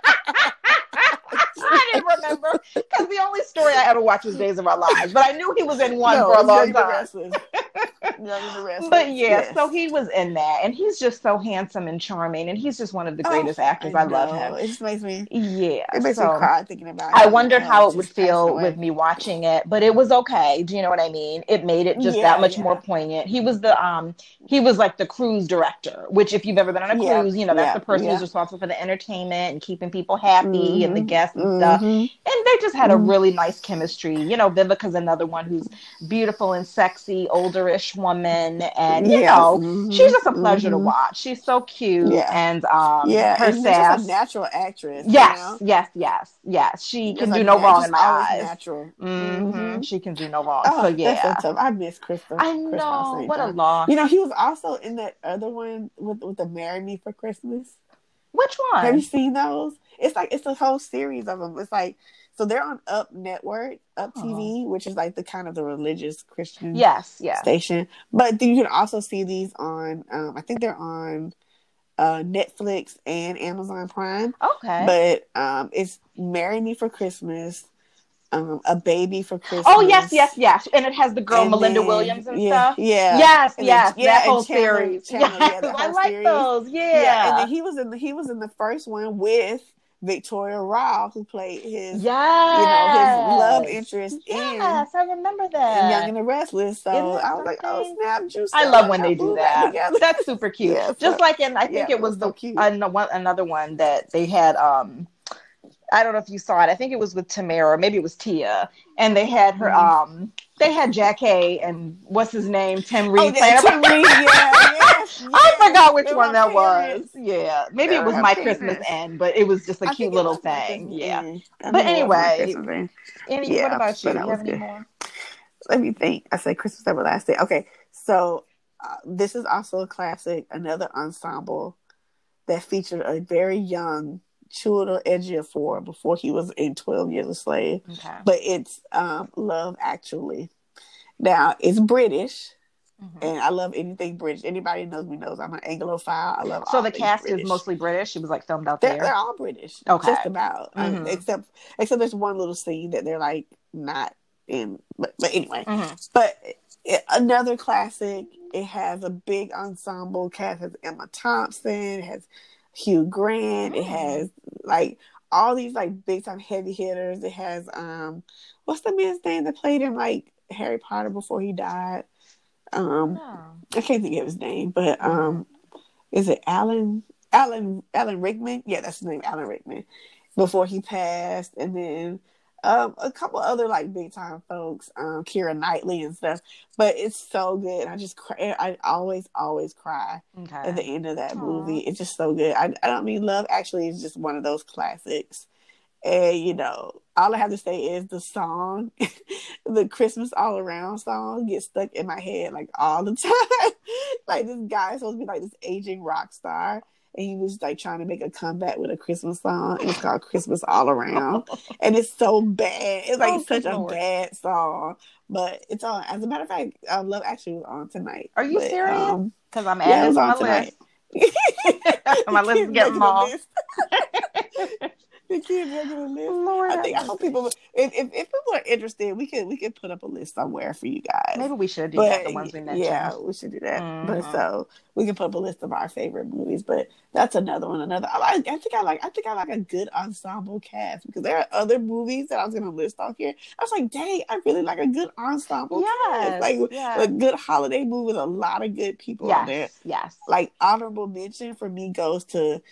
I didn't remember because the only story I ever watched was Days of Our Lives, but I knew he was in one no, for a long time. (laughs) but yeah, yes. so he was in that, and he's just so handsome and charming, and he's just one of the oh, greatest oh, actors. I, I, love him. It just makes me yeah. It makes so, me cry thinking about. it. I wondered how it would feel with me watching it, but it was okay. Do you know what I mean? It made it just yeah, that much yeah. more poignant. He was the um he was like the cruise director, which if you've ever been on a cruise, you know that's the person who's responsible for the entertainment and keeping people happy mm-hmm. and the mm-hmm. guests and mm-hmm. stuff. And they just had a mm-hmm. really nice chemistry. You know, Vivica's another one who's beautiful and sexy, olderish woman, and you yeah. know, mm-hmm. she's just a pleasure mm-hmm. to watch. She's so cute, yeah. and um, yeah, her sass, a natural actress. Yes, you know? yes, yes, yes. She can do no wrong in my eyes. Natural. Mm-hmm. mm-hmm. She can do no wrong. Oh, so yeah, so I miss Christopher. I know what a loss. You know, he was also in that other one with with the "Marry Me for Christmas." Which one? Have you seen those? It's like it's a whole series of them. It's like so they're on Up Network, Up oh. TV, which is like the kind of the religious Christian yes, yes. station. But you can also see these on. Um, I think they're on uh, Netflix and Amazon Prime. Okay. But um, it's "Marry Me for Christmas." Um, a baby for Christmas. Oh yes, yes, yes, and it has the girl and Melinda then, Williams and yeah, stuff. Yeah, yes, and yes, then, yeah, that whole Chandler, series. Chandler, yes, yeah, (laughs) I like series. those. Yeah. yeah. and then he was in the, he was in the first one with Victoria Rowell, who played his, yes. you know, his love interest yes, in, I remember that. Young and the Restless. So I was like, oh snap, juice. I love when they do that. that That's super cute. yeah, Just like in, I think yeah, it was, it was the so uh, one, another one that they had. um I don't know if you saw it. I think it was with Tamera, maybe it was Tia, and they had her. Mm-hmm. Um, they had Jackée and what's his name, Tim Reid. Oh, Tim Reid, yeah, yes, (laughs) yes. I forgot which They're one that parents. was. Yeah, maybe They're it was my parents. Christmas end, but it was just a I cute little thing. Yeah. But anyway, any, yeah, what about you? You have? Let me think. I said Christmas Everlasting. Okay, so uh, this is also a classic, another ensemble that featured a very young Chiwetel Ejiofor before he was in Twelve Years a Slave. Okay. But it's um, Love Actually. Now it's British, mm-hmm. and I love anything British. Anybody knows me knows I'm an Anglophile. I love. So the cast British. is mostly British. It was like filmed out they're, there. They're all British. Okay, just about. Um, mm-hmm. Um, except except there's one little scene that they're like not in. But, but anyway, mm-hmm. but it, another classic. It has a big ensemble cast. It has Emma Thompson. It has Hugh Grant. It mm. has like all these like big time heavy hitters. It has um what's the man's name that played in like Harry Potter before he died? Um oh. I can't think of his name, but um is it Alan Alan Alan Rickman? Yeah, that's his name, Alan Rickman. Before he passed, and then um, a couple other like big time folks, um, Keira Knightley and stuff. But it's so good. I just cry. I always, always cry okay. at the end of that Aww. movie. It's just so good. I, I don't mean Love Actually is just one of those classics. And you know, all I have to say is the song, (laughs) the Christmas All Around song, gets stuck in my head like all the (laughs) time. like this guy is supposed to be like this aging rock star, and he was like trying to make a comeback with a Christmas song. And it's called Christmas All Around, (laughs) and it's so bad. It's like oh, such Lord. a bad song, but it's on. As a matter of fact, I Love Actually was on tonight. Are you but, serious? Because um, I'm adding yeah, on my tonight. list. (laughs) my list is (laughs) getting small. The kids regular list. Lord, I think I hope people if, if, if people are interested, we could we could put up a list somewhere for you guys. Maybe we should do but, that. The ones we mentioned. Yeah, we should do that. Mm-hmm. But so we can put up a list of our favorite movies. But that's another one. Another I, like, I think I like I think I like a good ensemble cast because there are other movies that I was gonna list off here. I was like, dang, I really like a good ensemble yes, cast. Like yes. a good holiday movie with a lot of good people yes, on there. Yes. Like honorable mention for me goes to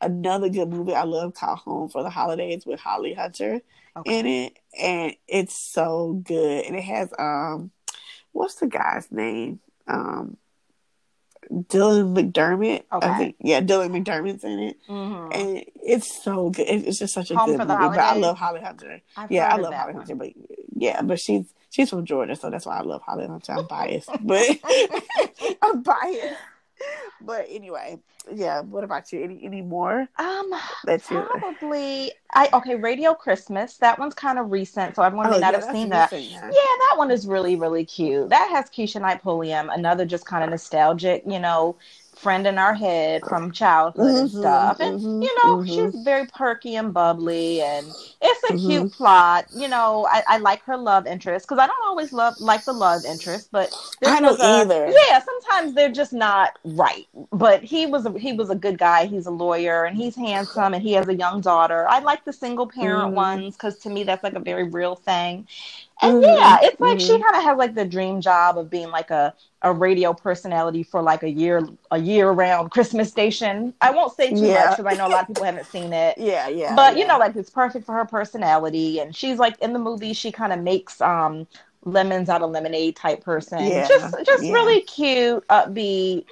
another good movie I love called Home for the Holidays with Holly Hunter okay. in it. And it's so good. And it has um what's the guy's name? Um Dylan McDermott. Okay. I think yeah, Dylan McDermott's in it. Mm-hmm. And it's so good. It's just such a Home good movie. But I love Holly Hunter. I've yeah, I love Holly one. Hunter, but yeah, but she's she's from Georgia, so that's why I love Holly Hunter. I'm biased. but (laughs) (laughs) I'm biased. (laughs) but anyway, yeah. What about you? Any any more? Um, that's probably I okay. Radio Christmas. That one's kind of recent, so everyone oh, may not yeah, have seen that. yeah. yeah. that one is really really cute. That has Keshia Knight Pulliam, another just kind of nostalgic, you know, friend in our head from childhood mm-hmm, and stuff. And mm-hmm, you know, mm-hmm. she's very perky and bubbly, and it's a cute mm-hmm. plot. You know, I, I, like her love interest because I don't always love like the love interest, but I don't a, either. Yeah, sometimes they're just not right. But he was a, he was a good guy. He's a lawyer and he's handsome and he has a young daughter. I like the single parent mm-hmm. ones because to me that's like a very real thing. And mm-hmm. yeah, it's like she kind of has like the dream job of being like a a radio personality for like a year a year round Christmas station. I won't say too yeah. much because I know a lot of people haven't seen it. (laughs) Yeah, yeah. But yeah. you know, like it's perfect for her personality, and she's like in the movie. She kind of makes um lemons out of lemonade type person. Yeah, just just yeah. really cute, upbeat.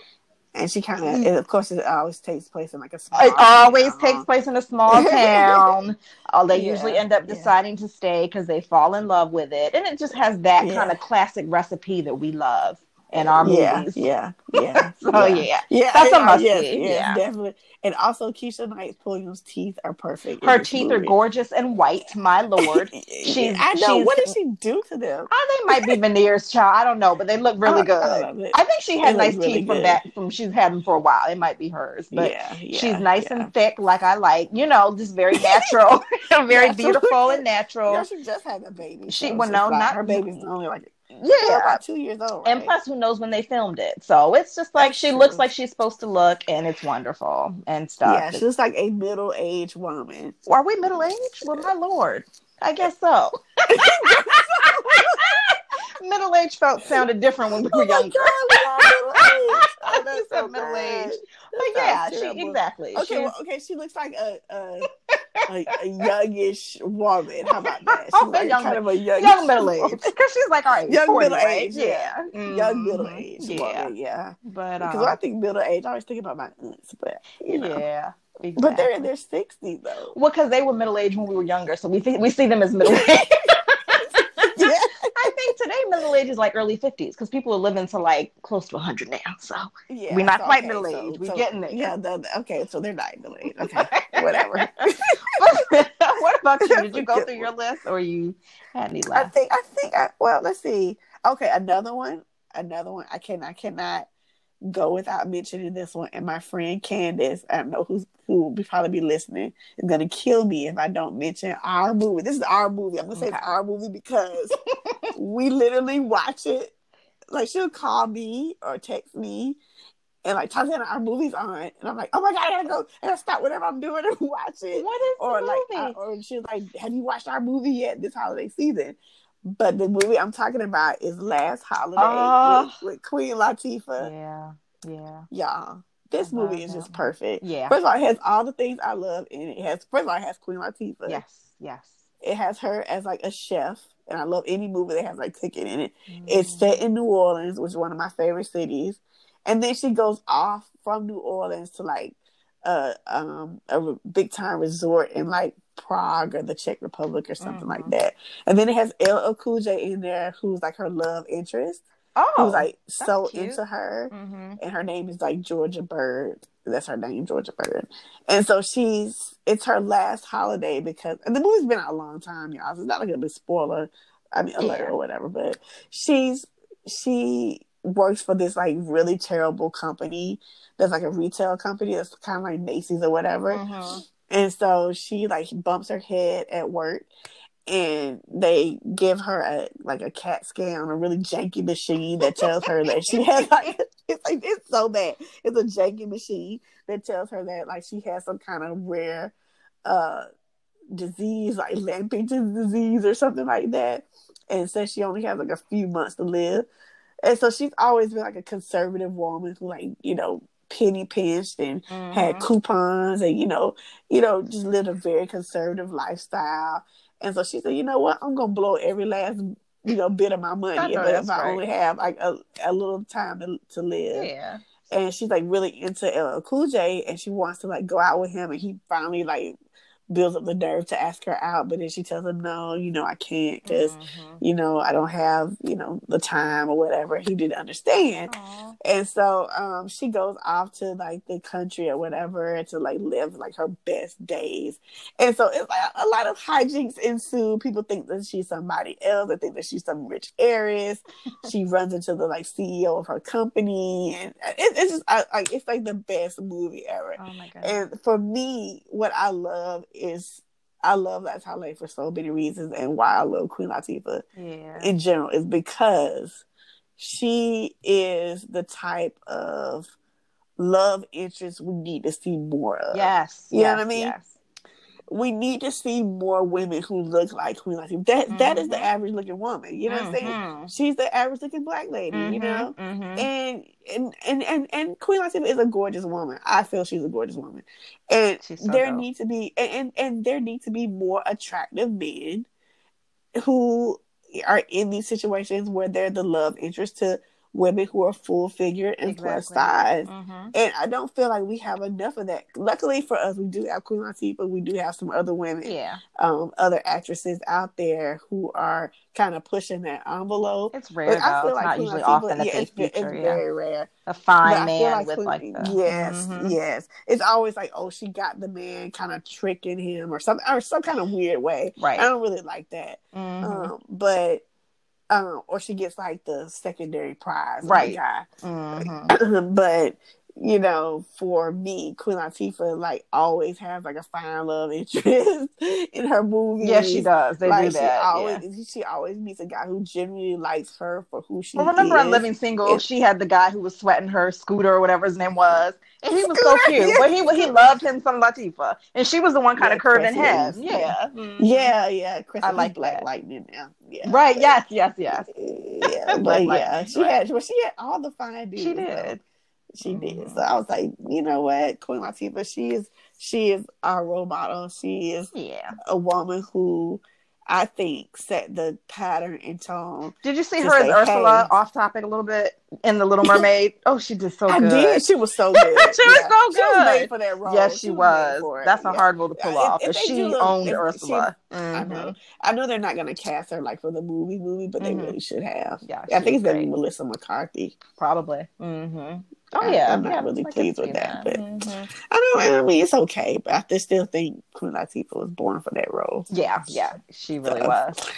And she kind of, mm. of course, it always takes place in like a small. It always town. takes place in a small (laughs) town. uh, they yeah, usually end up deciding to stay because they fall in love with it, and it just has that kind of classic recipe that we love in our movies. Yeah, (laughs) yeah, so yeah. yeah, yeah, that's a must yes, yes, yeah, definitely. And also, Keshia Knight Pulliam's teeth are perfect. Her teeth movie. are gorgeous and white. My (laughs) lord, she's. I know. What did she do to them? Oh, they might be veneers, child. I don't know, but they look really good. I, I think she had nice really teeth good. from that. From she's had them for a while. It might be hers, but yeah, yeah she's nice yeah. and thick, like I like. You know, just very (laughs) natural, very beautiful and natural. Yeah, she just had a baby. She so well, no, not her baby's only like yeah, about two years old. Right? And plus, who knows when they filmed it? So it's just like That's she true. looks like she's supposed to look, and it's wonderful and stuff. Yeah, she looks like a middle aged woman. Are we middle aged? Well, my lord, I guess so. (laughs) middle aged felt sounded different when we were oh younger. God, we (laughs) oh, so middle age. But yeah, she exactly. Okay, well, okay, she looks like a, a a, a, youngish woman. How about that? (laughs) She's like young, kind of a young, young middle age because she's like all right, young 40, middle right? age, yeah, mm-hmm. young middle age, yeah, woman, yeah. But because um, when I think middle age, I always think about my aunts, but you know, yeah. Exactly. But they're in their sixties though. Well, because they were middle aged when we were younger, so we th- we see them as middle aged. Think today middle age is like early fifties because people are living to like close to hundred now. So yeah, we're not so, quite okay, middle aged. So, we're so, getting there. Yeah. The, the, okay, so they're not middle aged. Okay, (laughs) whatever. (laughs) what about you? (laughs) Did you go through your list, or you had any left? I think. I think. I, well, let's see. Okay, another one. Another one. I can. I cannot go without mentioning this one. And my friend Candace, I don't know who's who will probably be listening, is gonna kill me if I don't mention our movie. This is our movie. I'm gonna say okay. it's our movie because (laughs) we literally watch it. Like she'll call me or text me and like Tatiana, our movie's on, and I'm like, oh my god, I gotta go, and I gotta stop whatever I'm doing and (laughs) watch it. What is or the like, movie? I, or she's like, have you watched our movie yet this holiday season? But the movie I'm talking about is Last Holiday uh, with, with, Queen Latifah. Yeah, yeah, y'all. This movie is just perfect. Yeah. First of all, it has all the things I love in it. It has first of all, it has Queen Latifah. Yes, yes. It has her as like a chef, and I love any movie that has like cooking in it. Mm. It's set in New Orleans, which is one of my favorite cities. And then she goes off from New Orleans to like a um a big time resort in like Prague or the Czech Republic or something mm-hmm. like that. And then it has LL Cool J in there, who's like her love interest. Oh, who's like so cute. into her, mm-hmm. and her name is like Georgia Bird. That's her name, Georgia Bird. And so she's it's her last holiday because and the movie's been out a long time, y'all. So it's not like a big spoiler. I mean, alert yeah. or whatever. But she's she works for this like really terrible company that's like a retail company that's kind of like Macy's or whatever. Mm-hmm. And so she like bumps her head at work and they give her a like a CAT scan on a really janky machine that tells her that she has (laughs) like it's like it's so bad. It's a janky machine that tells her that like she has some kind of rare uh disease like Lampington's disease or something like that. And says she only has like a few months to live. And so she's always been like a conservative woman who like, you know, penny pinched and mm-hmm. had coupons and you know you know just lived a very conservative lifestyle. And so she said you know what? I'm gonna blow every last you know bit of my money if, if i only have like a, a little time to, to live. Yeah. And she's like really into LL Cool J and she wants to like go out with him and he finally like builds up the nerve to ask her out, but then she tells him, "No, you know, I can't because mm-hmm. you know I don't have you know the time or whatever." He didn't understand, Aww. and so um, she goes off to like the country or whatever to like live like her best days, and so it's like a lot of hijinks ensue. People think that she's somebody else. They think that she's some rich heiress. she runs into the like CEO of her company, and it, it's just like it's like the best movie ever. Oh my god! And for me, what I love is I love Last Holiday for so many reasons, and why I love Queen Latifah yeah. in general is because she is the type of love interest we need to see more of. Yes, you yes, know what I mean. Yes. We need to see more women who look like Queen Latifah. That mm-hmm. that is the average looking woman. You know mm-hmm. what I'm saying? She's the average looking black lady. Mm-hmm. You know, mm-hmm. and, and and and and Queen Latifah is a gorgeous woman. I feel she's a gorgeous woman, and so there dope. need to be and, and and there need to be more attractive men who are in these situations where they're the love interest to women who are full figure and exactly. plus size. Mm-hmm. And I don't feel like we have enough of that. Luckily for us, we do have Queen Latifah. We do have some other women, Yeah, um, other actresses out there who are kind of pushing that envelope. it's rare But I feel It's like not Queen usually Latifah- often that yeah, they it's, ve- feature it's yeah. very rare. a fine man like with Queen- like the yes, Mhm. yes. It's always like, oh, she got the man kind of tricking him or something, or some kind of weird way. right. I don't really like that. Mhm. Um, but um, or she gets like the secondary prize, Right. Guy. Mhm. (clears throat) but you know, for me, Queen Latifah like always has like a fine love (laughs) interest in her movies. Yes, she does. They like do she that. always yeah. she always meets a guy who genuinely likes her for who she Well, remember is. on Living Single, she had the guy who was sweating her scooter or whatever his name was, and he was so cute. yeah. But he he loved him some Latifah, and she was the one kind Yeah, of curving him. is, Yeah, Mhm. Yeah, yeah. Chris I like Black. Lightning now. Yeah. Right. but- Yes. Yes. Yes. Yeah, (laughs) but yeah, she had well, she had all the fine dudes. She did. She mm-hmm. did. So I was like, you know what, Queen Latifah, she is she is our role model. She is yeah a woman who I think set the pattern and tone. Did you see her as Ursula? Hey. Off topic a little bit in the Little Mermaid. (laughs) oh, she did so good. I did. She was so (laughs) good. she yeah. was so good. She was made for that role. Yes, she, she was. was That's a yeah. hard role to pull off. If, if she look, owned if Ursula. She, mm-hmm. I know. I know they're not going to cast her like for the movie movie, but mm-hmm. they really should have. Yeah, I think it's going to be Melissa McCarthy. Probably. Mm-hmm. Oh yeah, I'm not really pleased with that, that. but mm-hmm. I don't. I mean, it's okay, but I still think Queen Latifah was born for that role. Yeah, yeah, she really so, was.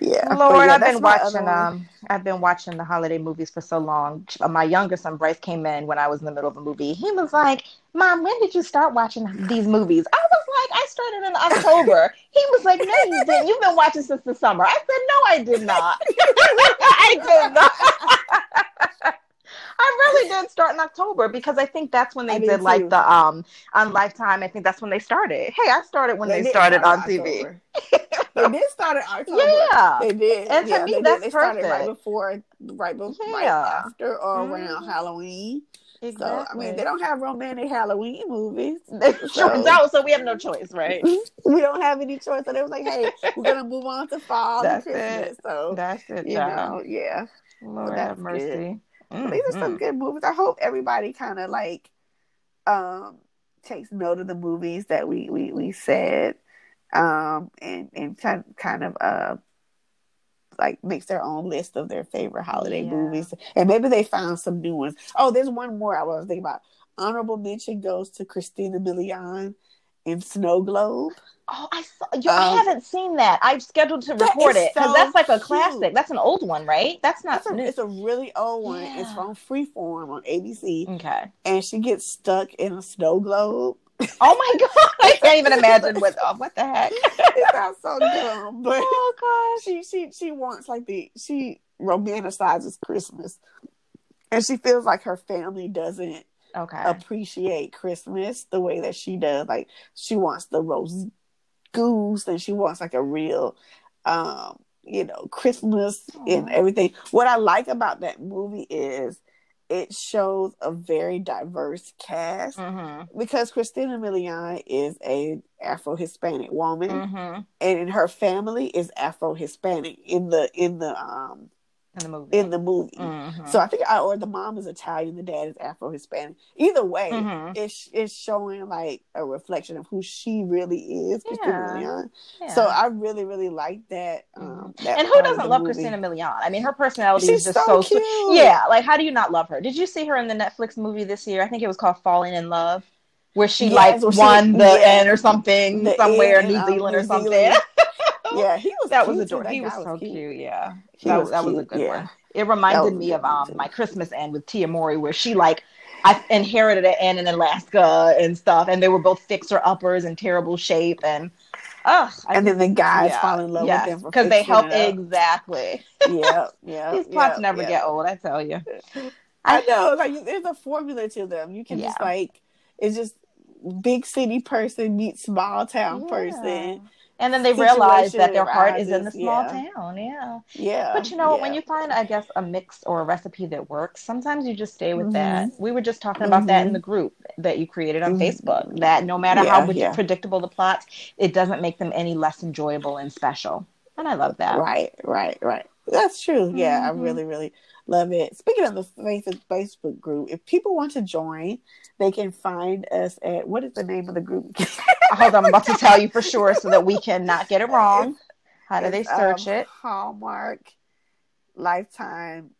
Yeah, Lord, yeah, I've been watching. Um, I've been watching the holiday movies for so long. My younger son Bryce came in when I was in the middle of a movie. He was like, "Mom, when did you start watching (sighs) these movies?" I was like, "I started in October." he was like, "No, you didn't. You've been watching since the summer." I said, "No, I did not. (laughs) I did not." (laughs) I really did start in October because I think that's when they I did, like the um on Lifetime. I think that's when they started. Hey, I started when they, they started on TV. (laughs) they did start in October. Yeah, they did. And yeah, to me, they that's They started right before, right before, yeah. right after, or mm-hmm. around Halloween. Exactly. So I mean, they don't have romantic Halloween movies. (laughs) So. no, so we have no choice, right? (laughs) we don't have any choice. So they was like, "Hey, we're gonna move on to fall that's It. So that's it. You know, yeah. Lord so have mercy. Good. Mm-hmm. These are some mm-hmm. good movies. I hope everybody kind of like um takes note of the movies that we we we said um and and kind kind of uh like makes their own list of their favorite holiday yeah. movies and maybe they found some new ones. Oh, there's one more I was thinking about. Honorable mention goes to Christina Milian in Snow Globe. Oh, I saw. Yo, um, I haven't seen that. I've scheduled to record it because so that's like a classic. That's an old one, right? That's not. It's a, it's a really old one. Yeah. It's from Freeform on ABC. Okay. And she gets stuck in a snow globe. Oh my (laughs) god! I can't even imagine what. Oh, what the heck? it sounds so dumb, (laughs) but oh gosh, she she she wants like the she romanticizes Christmas, and she feels like her family doesn't okay appreciate Christmas the way that she does. Like she wants the rose goose and she wants like a real um, you know, Christmas and everything. What I like about that movie is it shows a very diverse cast mm-hmm. because Christina Milian is a Afro Hispanic woman, mm-hmm. and her family is Afro Hispanic in the in the um in the movie. In the movie. Mm-hmm. So I think, I, or the mom is Italian, the dad is Afro Hispanic. Either way, mm-hmm. it's it's showing like a reflection of who she really is, Christina Milian. Yeah. So I really, really like that. Um, mm-hmm. that and who doesn't love movie. Christina Milian? I mean, her personality She's is just so, so cute. Yeah, like how do you not love her? Did you see her in the Netflix movie this year? I think it was called Falling in Love where she yes, like won she, the yeah, end or something somewhere in New Zealand um, or something. Zealand. (laughs) yeah, he was. That was adorable. He was so cute. cute. Yeah, that was, that was a good yeah. one. It reminded me of um my Christmas Inn with Tia Mowry, where she like I inherited an end in Alaska and stuff, and they were both fixer uppers in terrible shape, and oh, and then the guys yeah, fall in love yes, with them because they help exactly. Yeah, (laughs) yeah. These plots never get old. I tell you. I know, like there's a formula to them. You can just like it's just big city person meets small town person and then they realize that their heart is in the small yeah. town yeah yeah but you know yeah. when you find i guess a mix or a recipe that works sometimes you just stay with mm-hmm. that we were just talking about mm-hmm. that in mm-hmm. the group that you created on mm-hmm. facebook that no matter yeah, how predictable the plots it doesn't make them any less enjoyable and special and i love that right right right that's true yeah i mm-hmm. really really love it speaking of the facebook group if people want to join they can find us at what is the name of the group? (laughs) Hold on, I'm about to (laughs) tell you for sure so that we cannot get it wrong. How do they search um, it? Hallmark, Lifetime,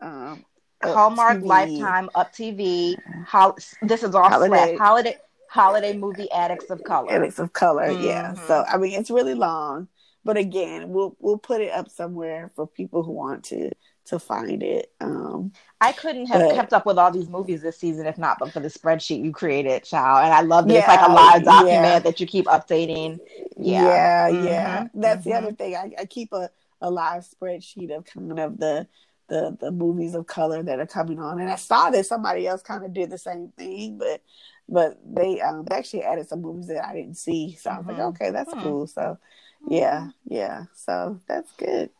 um, Hallmark, TV. Lifetime, Up TV. Hol- this is all holiday. holiday holiday movie addicts of color. Addicts of color, mm-hmm. yeah. So I mean, it's really long, but again, we'll we'll put it up somewhere for people who want to to find it. Um, I couldn't have but, kept up with all these movies this season if not but for the spreadsheet you created, child. And I love that yeah, it's like a live document yeah. that you keep updating. Yeah, yeah, mm-hmm. yeah. That's mm-hmm. the other thing. I, I keep a, a live spreadsheet of kind of the the the movies of color that are coming on. And I saw that somebody else kind of did the same thing, but but they um they actually added some movies that I didn't see. So I was like, mm-hmm. okay, that's hmm. cool. So yeah, mm-hmm. yeah. So that's good.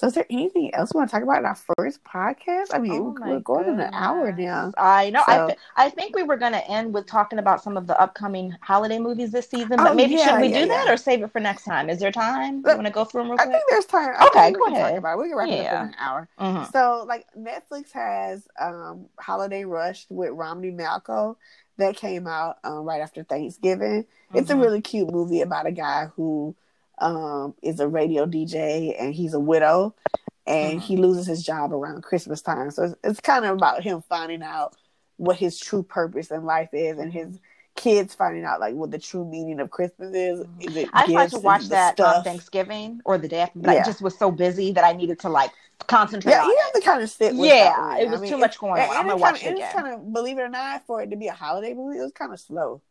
So, is there anything else we want to talk about in our first podcast? I mean, oh we're going goodness. an hour now. I know. So, I, th- I think we were going to end with talking about some of the upcoming holiday movies this season, but oh, maybe yeah, should we yeah, do yeah. that or save it for next time? Is there time? You want to go through them real quick? I think there's time. Okay, go ahead. Talk about it. We can wrap it up in an hour. Mm-hmm. So, like, Netflix has um, Holiday Rush with Romany Malco that came out um, right after Thanksgiving. Mm-hmm. It's a mm-hmm. really cute movie about a guy who um, is a radio DJ and he's a widow and mm-hmm. he loses his job around Christmas time. So it's, it's, kind of about him finding out what his true purpose in life is and his kids finding out like what the true meaning of Christmas is. Mm-hmm. is I tried to watch that on Thanksgiving or the day after, but yeah. I just was so busy that I needed to like concentrate. Yeah, you have to kind of sit. yeah, it was I mean, too much going on. I'm gonna watch it again. Kind of, believe it or not, for it to be a holiday movie, it was kind of slow.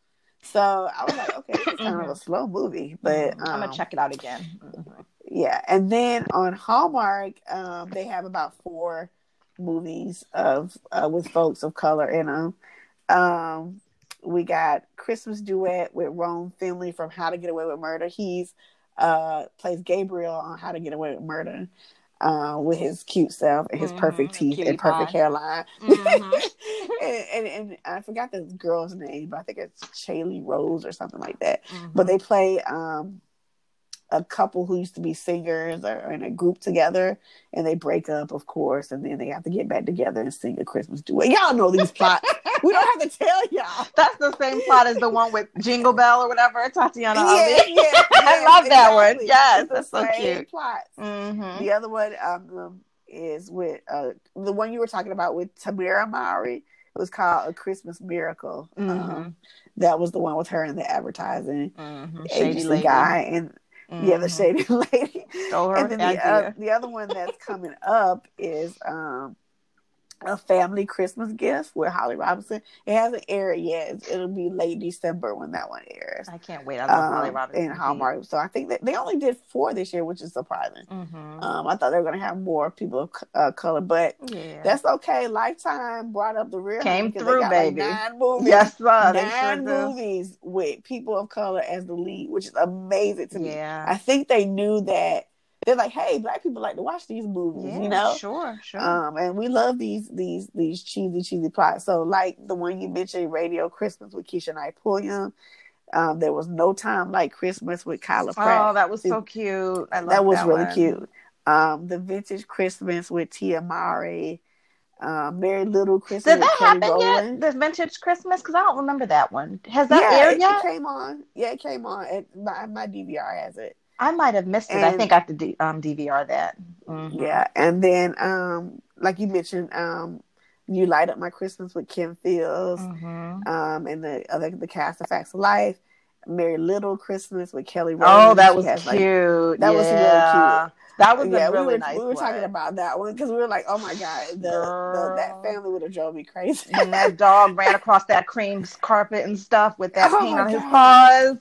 So I was like, okay, it's kind of a mm-hmm. slow movie, but um, I'm gonna check it out again. Mm-hmm. Yeah, and then on Hallmark, um, they have about four movies of uh, with folks of color in them. Um, we got Christmas duet with Rome Flynn from How to Get Away with Murder. He's uh, plays Gabriel on How to Get Away with Murder uh, with his cute self and his mm-hmm. perfect teeth and perfect hairline. Mm-hmm. (laughs) and, and, and, I forgot the girl's name, but I think it's Chaley Rose or something like that. Mm-hmm. But they play um, a couple who used to be singers or in a group together and they break up of course and then they have to get back together and sing a christmas duet. Y'all know these plots. (laughs) We don't have to tell y'all. That's the same plot as the one with jingle bell or whatever tatiana yeah, yeah, (laughs) yeah, i love exactly. that one. yes it's that's so cute. plot mm-hmm. the other one um, is with uh, the one you were talking about with tamera mowry. It was called a christmas miracle. Mm-hmm. um, that was the one with her in the advertising mm-hmm. agency guy and Mm-hmm. Yeah, the mm-hmm. shady (laughs) lady. and then the, uh, the other one that's coming up is um, a family Christmas gift with Holly Robinson. It hasn't aired yet. It'll be late December when that one airs. I can't wait. I love um, Holly Robinson and Hallmark. So I think that they only did four this year, which is surprising. Mm-hmm. Um, I thought they were going to have more people of uh, color, but yeah. that's okay. Lifetime brought up the rear came through, baby. Like nine movies. Yes, sir. Nine sure movies with people of color as the lead, which is amazing to me. Yeah. I think they knew that they're like, hey, black people like to watch these movies, yeah, you know? Sure, sure. Um, and we love these these these cheesy, cheesy plots. So like the one you mentioned, Radio Christmas with Keshia Knight Pulliam. Um, there was no time like Christmas with Kyla Pratt. Oh, that was so cute. I love that was that was really one. cute. Um, the Vintage Christmas with Tia Mowry. Um, Merry Little Christmas. Did that happen Rowland. yet? The Vintage Christmas? Because I don't remember that one. Has that yeah, aired it, yet? It came on. Yeah, it came on. It, my my DVR has it. I might have missed it. And, I think I have to D, um, DVR that. Mm-hmm. Yeah, and then um, like you mentioned, um, you light up my Christmas with Kim Fields, mm-hmm. um, and the other the cast of Facts of Life. Merry Little Christmas with Kelly Rowland. Oh, that was has, cute. Like, that yeah. was really cute. That was yeah, really we were, nice. We were one. talking about that one because we were like, "Oh my god, the, the that family would have drove me crazy." and that dog ran across that cream carpet and stuff with (laughs) that oh paint on his paws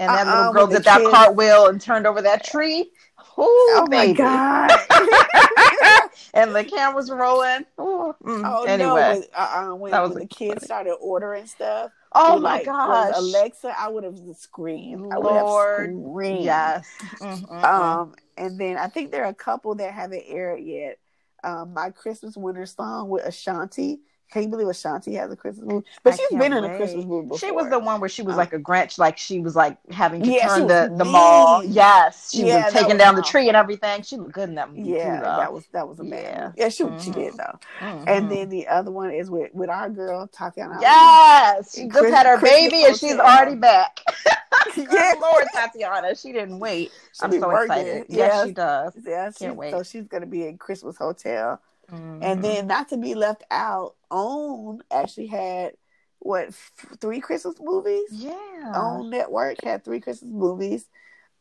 and that uh-uh, little girl did that kids. cartwheel and turned over that tree. Ooh, oh baby. my god! (laughs) and the cameras rolling. Ooh. Mm. Oh anyway, no! When, uh-uh, when, when the kids funny. started ordering stuff. Oh my like, gosh, Alexa! I would have screamed. Lord, I would have screamed. Yes. Mm-hmm. Um, and then I think there are a couple that haven't aired yet. Um, my Christmas winter song with Ashanti can you believe Ashanti has a Christmas movie? But I she's been wait. in a Christmas movie before. She was the one where she was uh, like a Grinch, like she was like having to yeah, turn the, the mall. Yes, she yeah, was taking was down the tree and everything. She looked good in that movie. Yeah, too, that was that was a bad yeah. Yeah, she mm-hmm. she did though. Mm-hmm. And then the other one is with with our girl Tatiana. Yes, she just had her Christmas baby and she's already back. (laughs) (laughs) yeah, Lord Tatiana, she didn't wait. She'll I'm so working. excited. Yes, yes, she does. Yeah, can't wait. So she's gonna be in Christmas Hotel. Mm-hmm. And then, not to be left out, OWN actually had what f- three Christmas movies? Yeah, OWN Network had three Christmas movies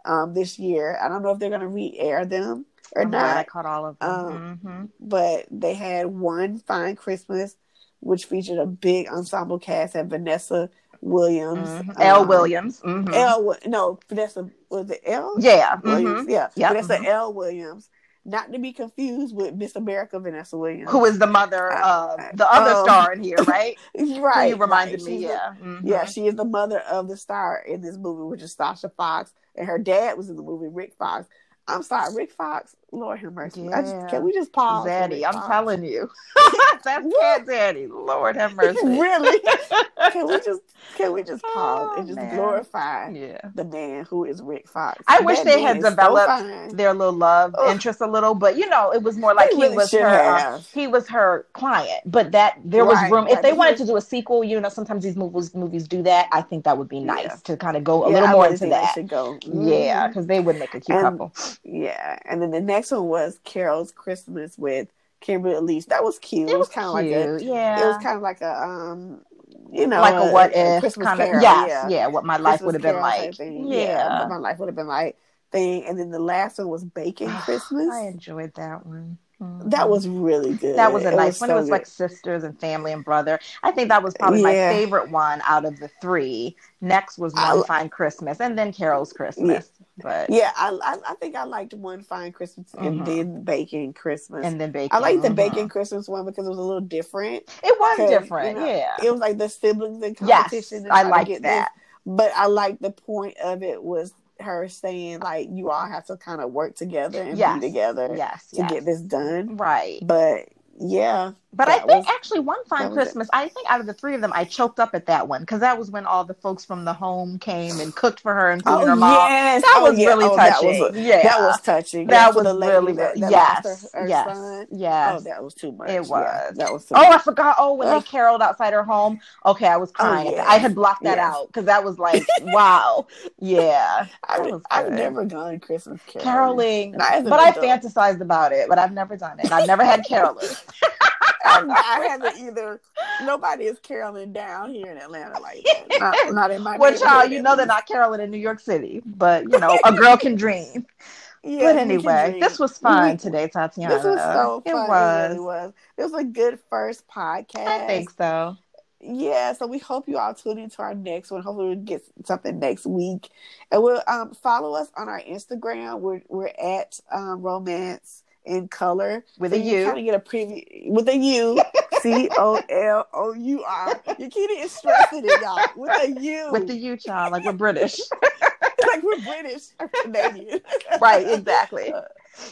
um, this year. I don't know if they're going to re-air them or oh, not. I caught all of them, um, mm-hmm. but they had one Fine Christmas, which featured a big ensemble cast. Had Vanessa Williams, mm-hmm. L. Um, Williams, mm-hmm. L. No, Vanessa was it L? Yeah, Williams. Mm-hmm. Yeah, yep. Vanessa mm-hmm. L. Williams not to be confused with Miss America Vanessa Williams, who is the mother uh, of the other um, star in here, right? (laughs) right. Who you reminded right. me, yeah, the, mm-hmm. yeah. She is the mother of the star in this movie, which is Sasha Fox, and her dad was in the movie Rick Fox. I'm sorry, Rick Fox Lord have mercy. Yeah. Just, can we just pause? Zaddy, I'm telling you. (laughs) (laughs) That's Cat Daddy. Lord have (laughs) mercy. really? can we just can we just pause oh, and just man. glorify yeah. the man who is Rick Fox? I that wish they had developed so their little love Ugh. interest a little, but you know, it was more like he was her uh, he was her client. But that there was right, room. Right. If they wanted to do a sequel, you know, sometimes these movies movies do that. I think that would be nice yeah. to kind of go a little more into that. Go. Mm-hmm. Yeah, because they would make a cute and, couple. Yeah, and then the next one was Carol's Christmas with Kimberly Elise. That was cute. It, was, was kind of like a yeah. It was kind of like a um you know, like a what if Christmas kind of yes, yeah. yeah, what my life would have been like. Yeah. my life would have been like thing. And then the last one was Baking (sighs) Christmas. I enjoyed that one. Mm-hmm. That was really good. That was a it nice was one. So it was good. like sisters and family and brother. I think that was probably yeah. my favorite one out of the three. Next was One I, Fine Christmas, and then Carol's Christmas. Yeah. But yeah, I, I, I think I liked One Fine Christmas mm-hmm. and then Baking Christmas, and then Baking. I liked the mm-hmm. Baking Christmas one because it was a little different. It was different. You know, yeah, it was like the siblings in competition. Yes, I liked that. This. But I like the point of it was her saying like you all have to kind of work together and yes. be together yes, to yes. get this done. Right. But yeah. But I think was, actually one fine Christmas, I think out of the three of them, I choked up at that one because that was when all the folks from the home came and cooked for her, including oh, her mom. Yes. That oh, was yeah. really oh, touching. That was, yeah, that was touching. That, was really that, that yes, her, her yes, son. Oh, yes. Oh, that was too much. It was. Yeah, that was. oh, much. I forgot. Oh, when they caroled outside her home. Okay, I was oh, crying. Oh, yes. I had blocked that yes. out because that was like, (laughs) wow. Yeah, I, I've never done Christmas caroling, caroling but I fantasized about it. But I've never done it. I've never had carolers. (laughs) I haven't either. Nobody is caroling down here in Atlanta like that. Not, not in my. Well, child, you know they're not caroling in New York City, but you know a girl can dream. (laughs) Yeah, but anyway, this was fun today, Tatiana. This was so fun. It was. It really was. It was a good first podcast. I think so. Yeah, so we hope you all tune into our next one. Hopefully, we'll get something next week, and we'll um, follow us on our Instagram. We're we're at um, Romance in color with a U. Kind of get a preview with a U. (laughs) C O L O U R. You keep it stressing it, y'all. With a U. With the U, child, like we're British. (laughs) (laughs) like we're British or Canadian. right, exactly.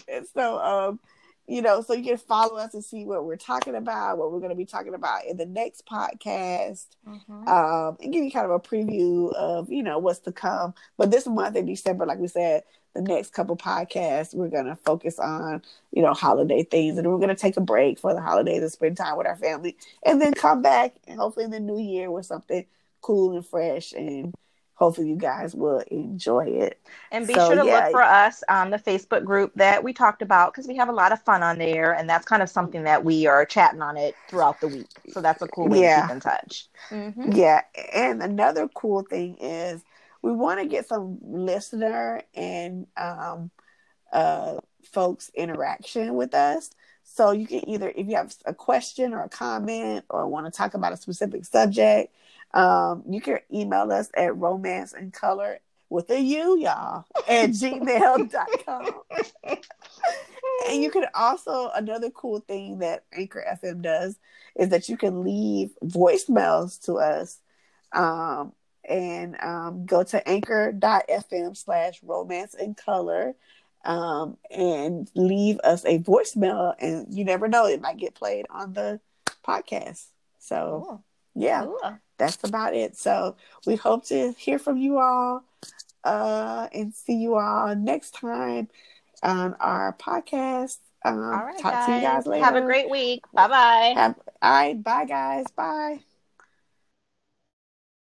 And so, um, you know, so you can follow us and see what we're talking about, what we're going to be talking about in the next podcast, mm-hmm. um, and give you kind of a preview of, you know, what's to come. But this month in December, like we said, the next couple podcasts, we're going to focus on, you know, holiday things. And we're going to take a break for the holidays and spend time with our family and then come back and hopefully in the new year with something cool and fresh and hopefully you guys will enjoy it. And be so, sure to yeah. look for us on the Facebook group that we talked about because we have a lot of fun on there, and that's kind of something that we are chatting on it throughout the week. So that's a cool way yeah. to keep in touch. Mm-hmm. Yeah, and another cool thing is we want to get some listener and um, uh, folks interaction with us. So you can either, if you have a question or a comment or want to talk about a specific subject, um, you can email us at romance and color with a U, y'all, at (laughs) gmail.com. and you can also, another cool thing that Anchor FM does is that you can leave voicemails to us um, and um, go to anchor.fm slash romance and color um, and leave us a voicemail. And you never know, it might get played on the podcast. So, cool. Yeah, cool. that's about it. So, we hope to hear from you all uh, and see you all next time on our podcast. Um, all right, talk guys. to you guys later. Have a great week. Bye bye. All right. Bye, guys. Bye.